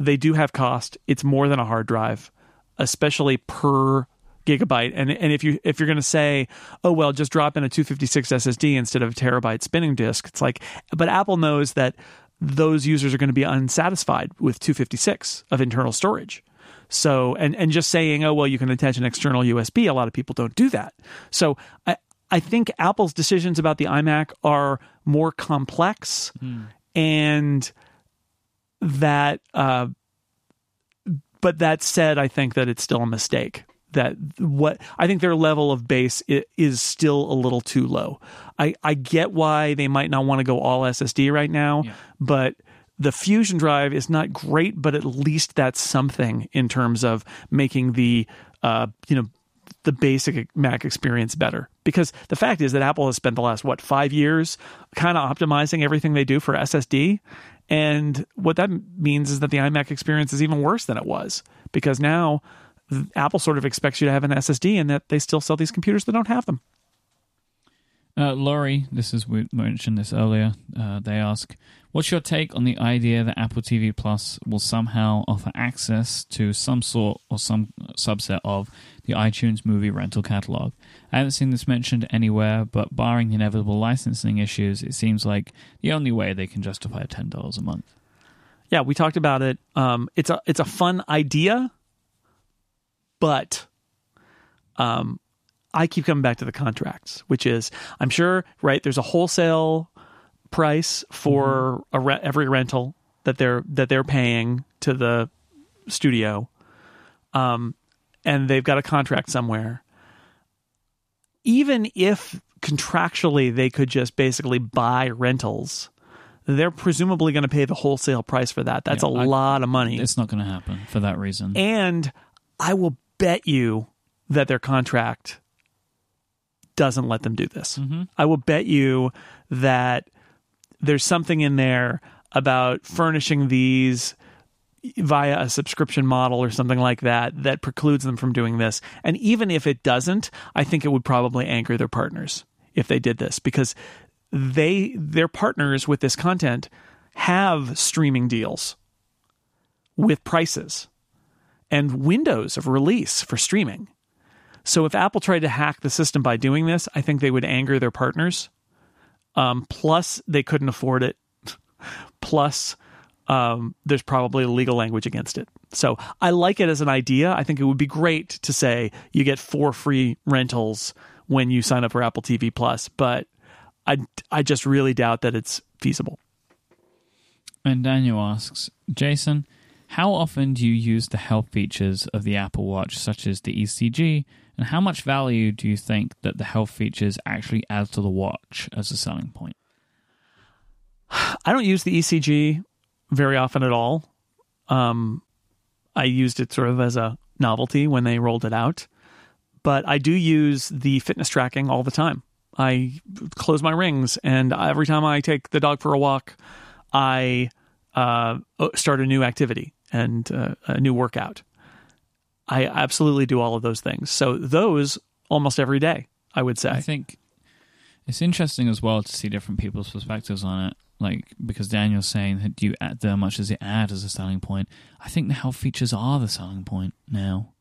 They do have cost. It's more than a hard drive, especially per gigabyte. And and if you if you're going to say, "Oh well, just drop in a 256 SSD instead of a terabyte spinning disk." It's like but Apple knows that those users are going to be unsatisfied with 256 of internal storage. So, and and just saying, oh well, you can attach an external USB. A lot of people don't do that. So, I I think Apple's decisions about the iMac are more complex, hmm. and that. Uh, but that said, I think that it's still a mistake. That what I think their level of base is still a little too low. I I get why they might not want to go all SSD right now,
Yeah.
but the fusion drive is not great but at least that's something in terms of making the uh, you know the basic mac experience better because the fact is that apple has spent the last what five years kind of optimizing everything they do for ssd and what that means is that the imac experience is even worse than it was because now apple sort of expects you to have an ssd and that they still sell these computers that don't have them
Uh, Laurie, this is we mentioned this earlier. Uh, they ask, "What's your take on the idea that Apple TV Plus will somehow offer access to some sort or some subset of the iTunes movie rental catalog?" I haven't seen this mentioned anywhere, but barring the inevitable licensing issues, it seems like the only way they can justify ten dollars a month.
Yeah, we talked about it. Um, it's a it's a fun idea, but um, I keep coming back to the contracts, which is I'm sure right. There's a wholesale price for a re- every rental that they're that they're paying to the studio, um, and they've got a contract somewhere. Even if contractually they could just basically buy rentals they're presumably going to pay the wholesale price for that. That's
Yeah,
a
I-
lot of money.
It's not going to happen for that reason.
And I will bet you that their contract doesn't let them do this.
Mm-hmm.
I will bet you that there's something in there about furnishing these via a subscription model or something like that that precludes them from doing this. And even if it doesn't, I think it would probably anger their partners if they did this because they their partners with this content have streaming deals with prices and windows of release for streaming. So if Apple tried to hack the system by doing this, I think they would anger their partners. Um, plus, they couldn't afford it. <laughs> plus, um, there's probably legal language against it. So I like it as an idea. I think it would be great to say you get four free rentals when you sign up for Apple TV Plus, but I, I just really doubt that it's feasible.
And Daniel asks, Jason, how often do you use the health features of the Apple Watch, such as the ECG, and how much value do you think that the health features actually add to the watch as a selling point? <sighs>
I don't use the ECG very often at all. Um, I used it sort of as a novelty when they rolled it out, but I do use the fitness tracking all the time. I close my rings, and every time I take the dog for a walk, I uh, start a new activity and uh, a new workout. I absolutely do all of those things. So those almost every day, I would say.
I think it's interesting as well to see different people's perspectives on it. Like because Daniel's saying that do you add how much does it add as a selling point? I think the health features are the selling point now.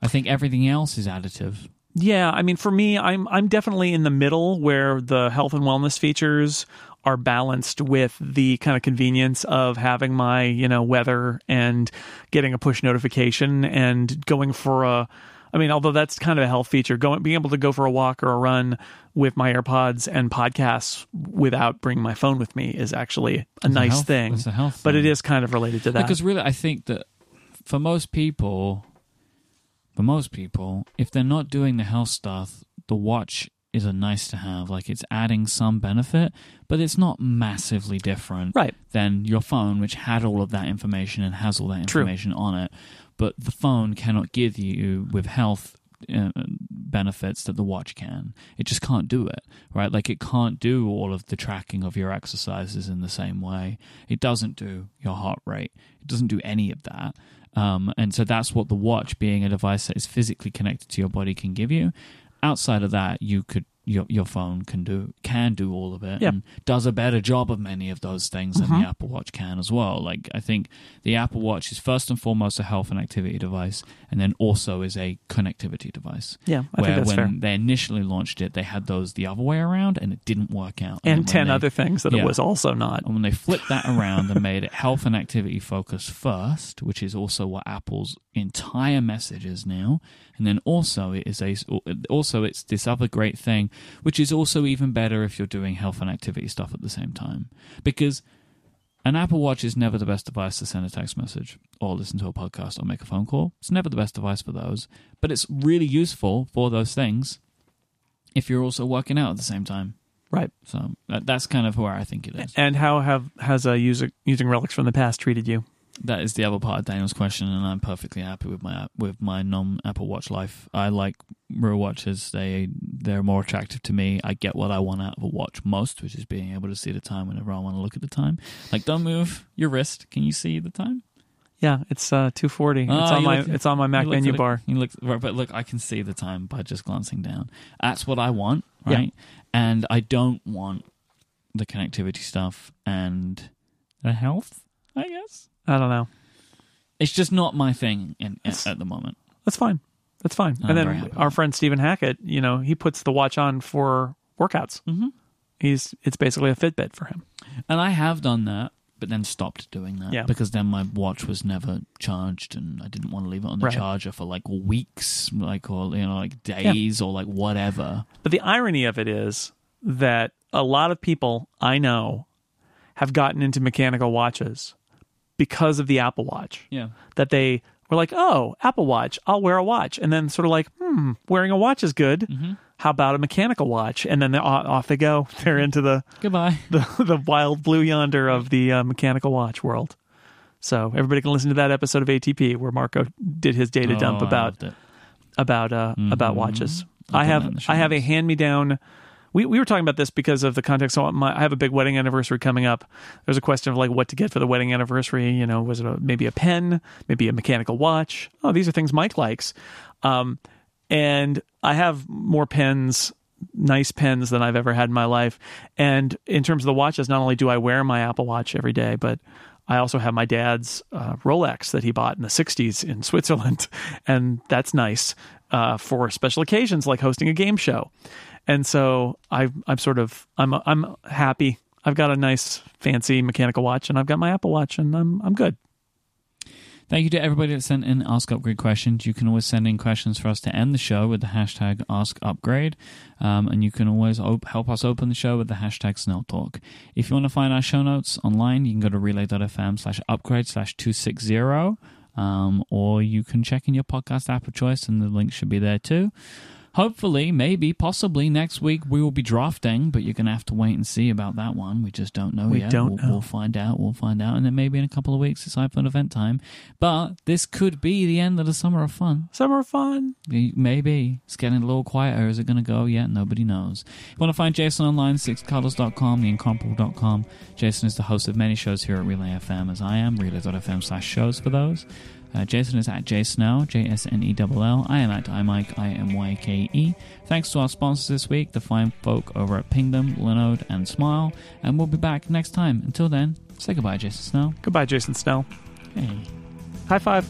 I think everything else is additive.
Yeah, I mean, for me, I'm I'm definitely in the middle where the health and wellness features are balanced with the kind of convenience of having my you know weather and getting a push notification and going for a. I mean, although that's kind of a health feature, going being able to go for a walk or a run with my AirPods and podcasts without bringing my phone with me is actually a
It's
nice
health-
thing.
It's a health
But
thing.
it is kind of related to that.
Because really, I think that for most people, for most people, if they're not doing the health stuff, the watch is a nice to have. Like it's adding some benefit, but it's not massively different
Right.
than your phone, which had all of that information and has all that
True.
information on it. But the phone cannot give you with health uh, benefits that the watch can. It just can't do it, right? Like it can't do all of the tracking of your exercises in the same way. It doesn't do your heart rate. It doesn't do any of that. Um, and so that's what the watch, being a device that is physically connected to your body, can give you. Outside of that, you could your your phone can do can do all of it
Yeah.
and does a better job of many of those things than the uh-huh. Apple Watch can as well. Like I think the Apple Watch is first and foremost a health and activity device, and then also is a connectivity device.
Yeah, I
where when
fair.
they initially launched it, they had those the other way around, and it didn't work out.
and
when
ten
they-
other things that
Yeah.
it was also not.
and when they flipped that around and made it health and activity focused first, which is also what Apple's entire message is now, and then also it is a also it's this other great thing, which is also even better if you're doing health and activity stuff at the same time, because an Apple Watch is never the best device to send a text message or listen to a podcast or make a phone call. It's never the best device for those, but it's really useful for those things if you're also working out at the same time.
Right.
So that's kind of where I think it is.
And how have has a user using relics from the past treated you?
That is the other part of Daniel's question, and I'm perfectly happy with my with my non Apple Watch life. I like real watches; they they're more attractive to me. I get what I want out of a watch most, which is being able to see the time whenever I want to look at the time. Like, don't move your wrist. Can you see the time?
Yeah, it's uh, two forty. It's
Ah,
on my
looked-
it's on my Mac menu
it-
bar.
You look, but look, I can see the time by just glancing down. That's what I want,
Yeah.
right? And I don't want the connectivity stuff and the health. I guess
I don't know.
it's just not my thing in, at the moment.
That's fine. That's fine.
I'm
and then our friend Stephen Hackett, you know, he puts the watch on for workouts.
Mhm.
He's it's basically a Fitbit for him.
And I have done that, but then stopped doing that
Yeah.
because then my watch was never charged, and I didn't want to leave it on the
Right.
charger for like weeks, like or you know, like days or like whatever.
But the irony of it is that a lot of people I know have gotten into mechanical watches because of the Apple Watch.
Yeah,
That they were like, "Oh, Apple Watch, I'll wear a watch," and then sort of like, "Hmm, wearing a watch is good.
Mm-hmm.
How about a mechanical watch?" And then they're off they go. <laughs> They're into the
goodbye. <laughs>
the, the wild blue yonder of the uh, mechanical watch world. So everybody can listen to that episode of ATP where Marco did his data dump
Oh, I
about about uh, about watches.
I'll
I have
that in the show
I have a hand me down. We we were talking about this because of the context. So my, I have a big wedding anniversary coming up. There's a question of like what to get for the wedding anniversary. You know, was it a, maybe a pen, maybe a mechanical watch? Oh, these are things Myke likes. Um, and I have more pens, nice pens than I've ever had in my life. And in terms of the watches, not only do I wear my Apple Watch every day, but I also have my dad's uh, Rolex that he bought in the 60s in Switzerland. <laughs> And that's nice uh, for special occasions like hosting a game show. And so I, I'm sort of I'm I'm happy. I've got a nice fancy mechanical watch, and I've got my Apple Watch, and I'm I'm good.
Thank you to everybody that sent in Ask Upgrade questions. You can always send in questions for us to end the show with the hashtag Ask Upgrade. Um, and you can always op- help us open the show with the hashtag Snell Talk. If you want to find our show notes online, you can go to relay.fm slash upgrade slash 260. Um, or you can check in your podcast app of choice, and the link should be there too. Hopefully, maybe, possibly next week we will be drafting, but you're going to have to wait and see about that one. We just don't know
We
yet.
don't
we'll,
know.
we'll find out. We'll find out. And then maybe in a couple of weeks it's iPhone event time. But this could be the end of the summer of fun.
Summer of fun.
Maybe. It's getting a little quieter. Is it going to go yet? Nobody knows. If you want to find Jason online, sixcolors.com, theincomparable.com. Jason is the host of many shows here at Relay FM, as I am. Relay.fm slash shows for those. Uh, Jason is at jsnell, J-S-N-E-L-L. I am at imyke, I-M-Y-K-E. Thanks to our sponsors this week, the fine folk over at Pingdom, Linode, and Smile. And we'll be back next time. Until then, say goodbye, Jason Snell.
Goodbye, Jason Snell.
Hey.
High five.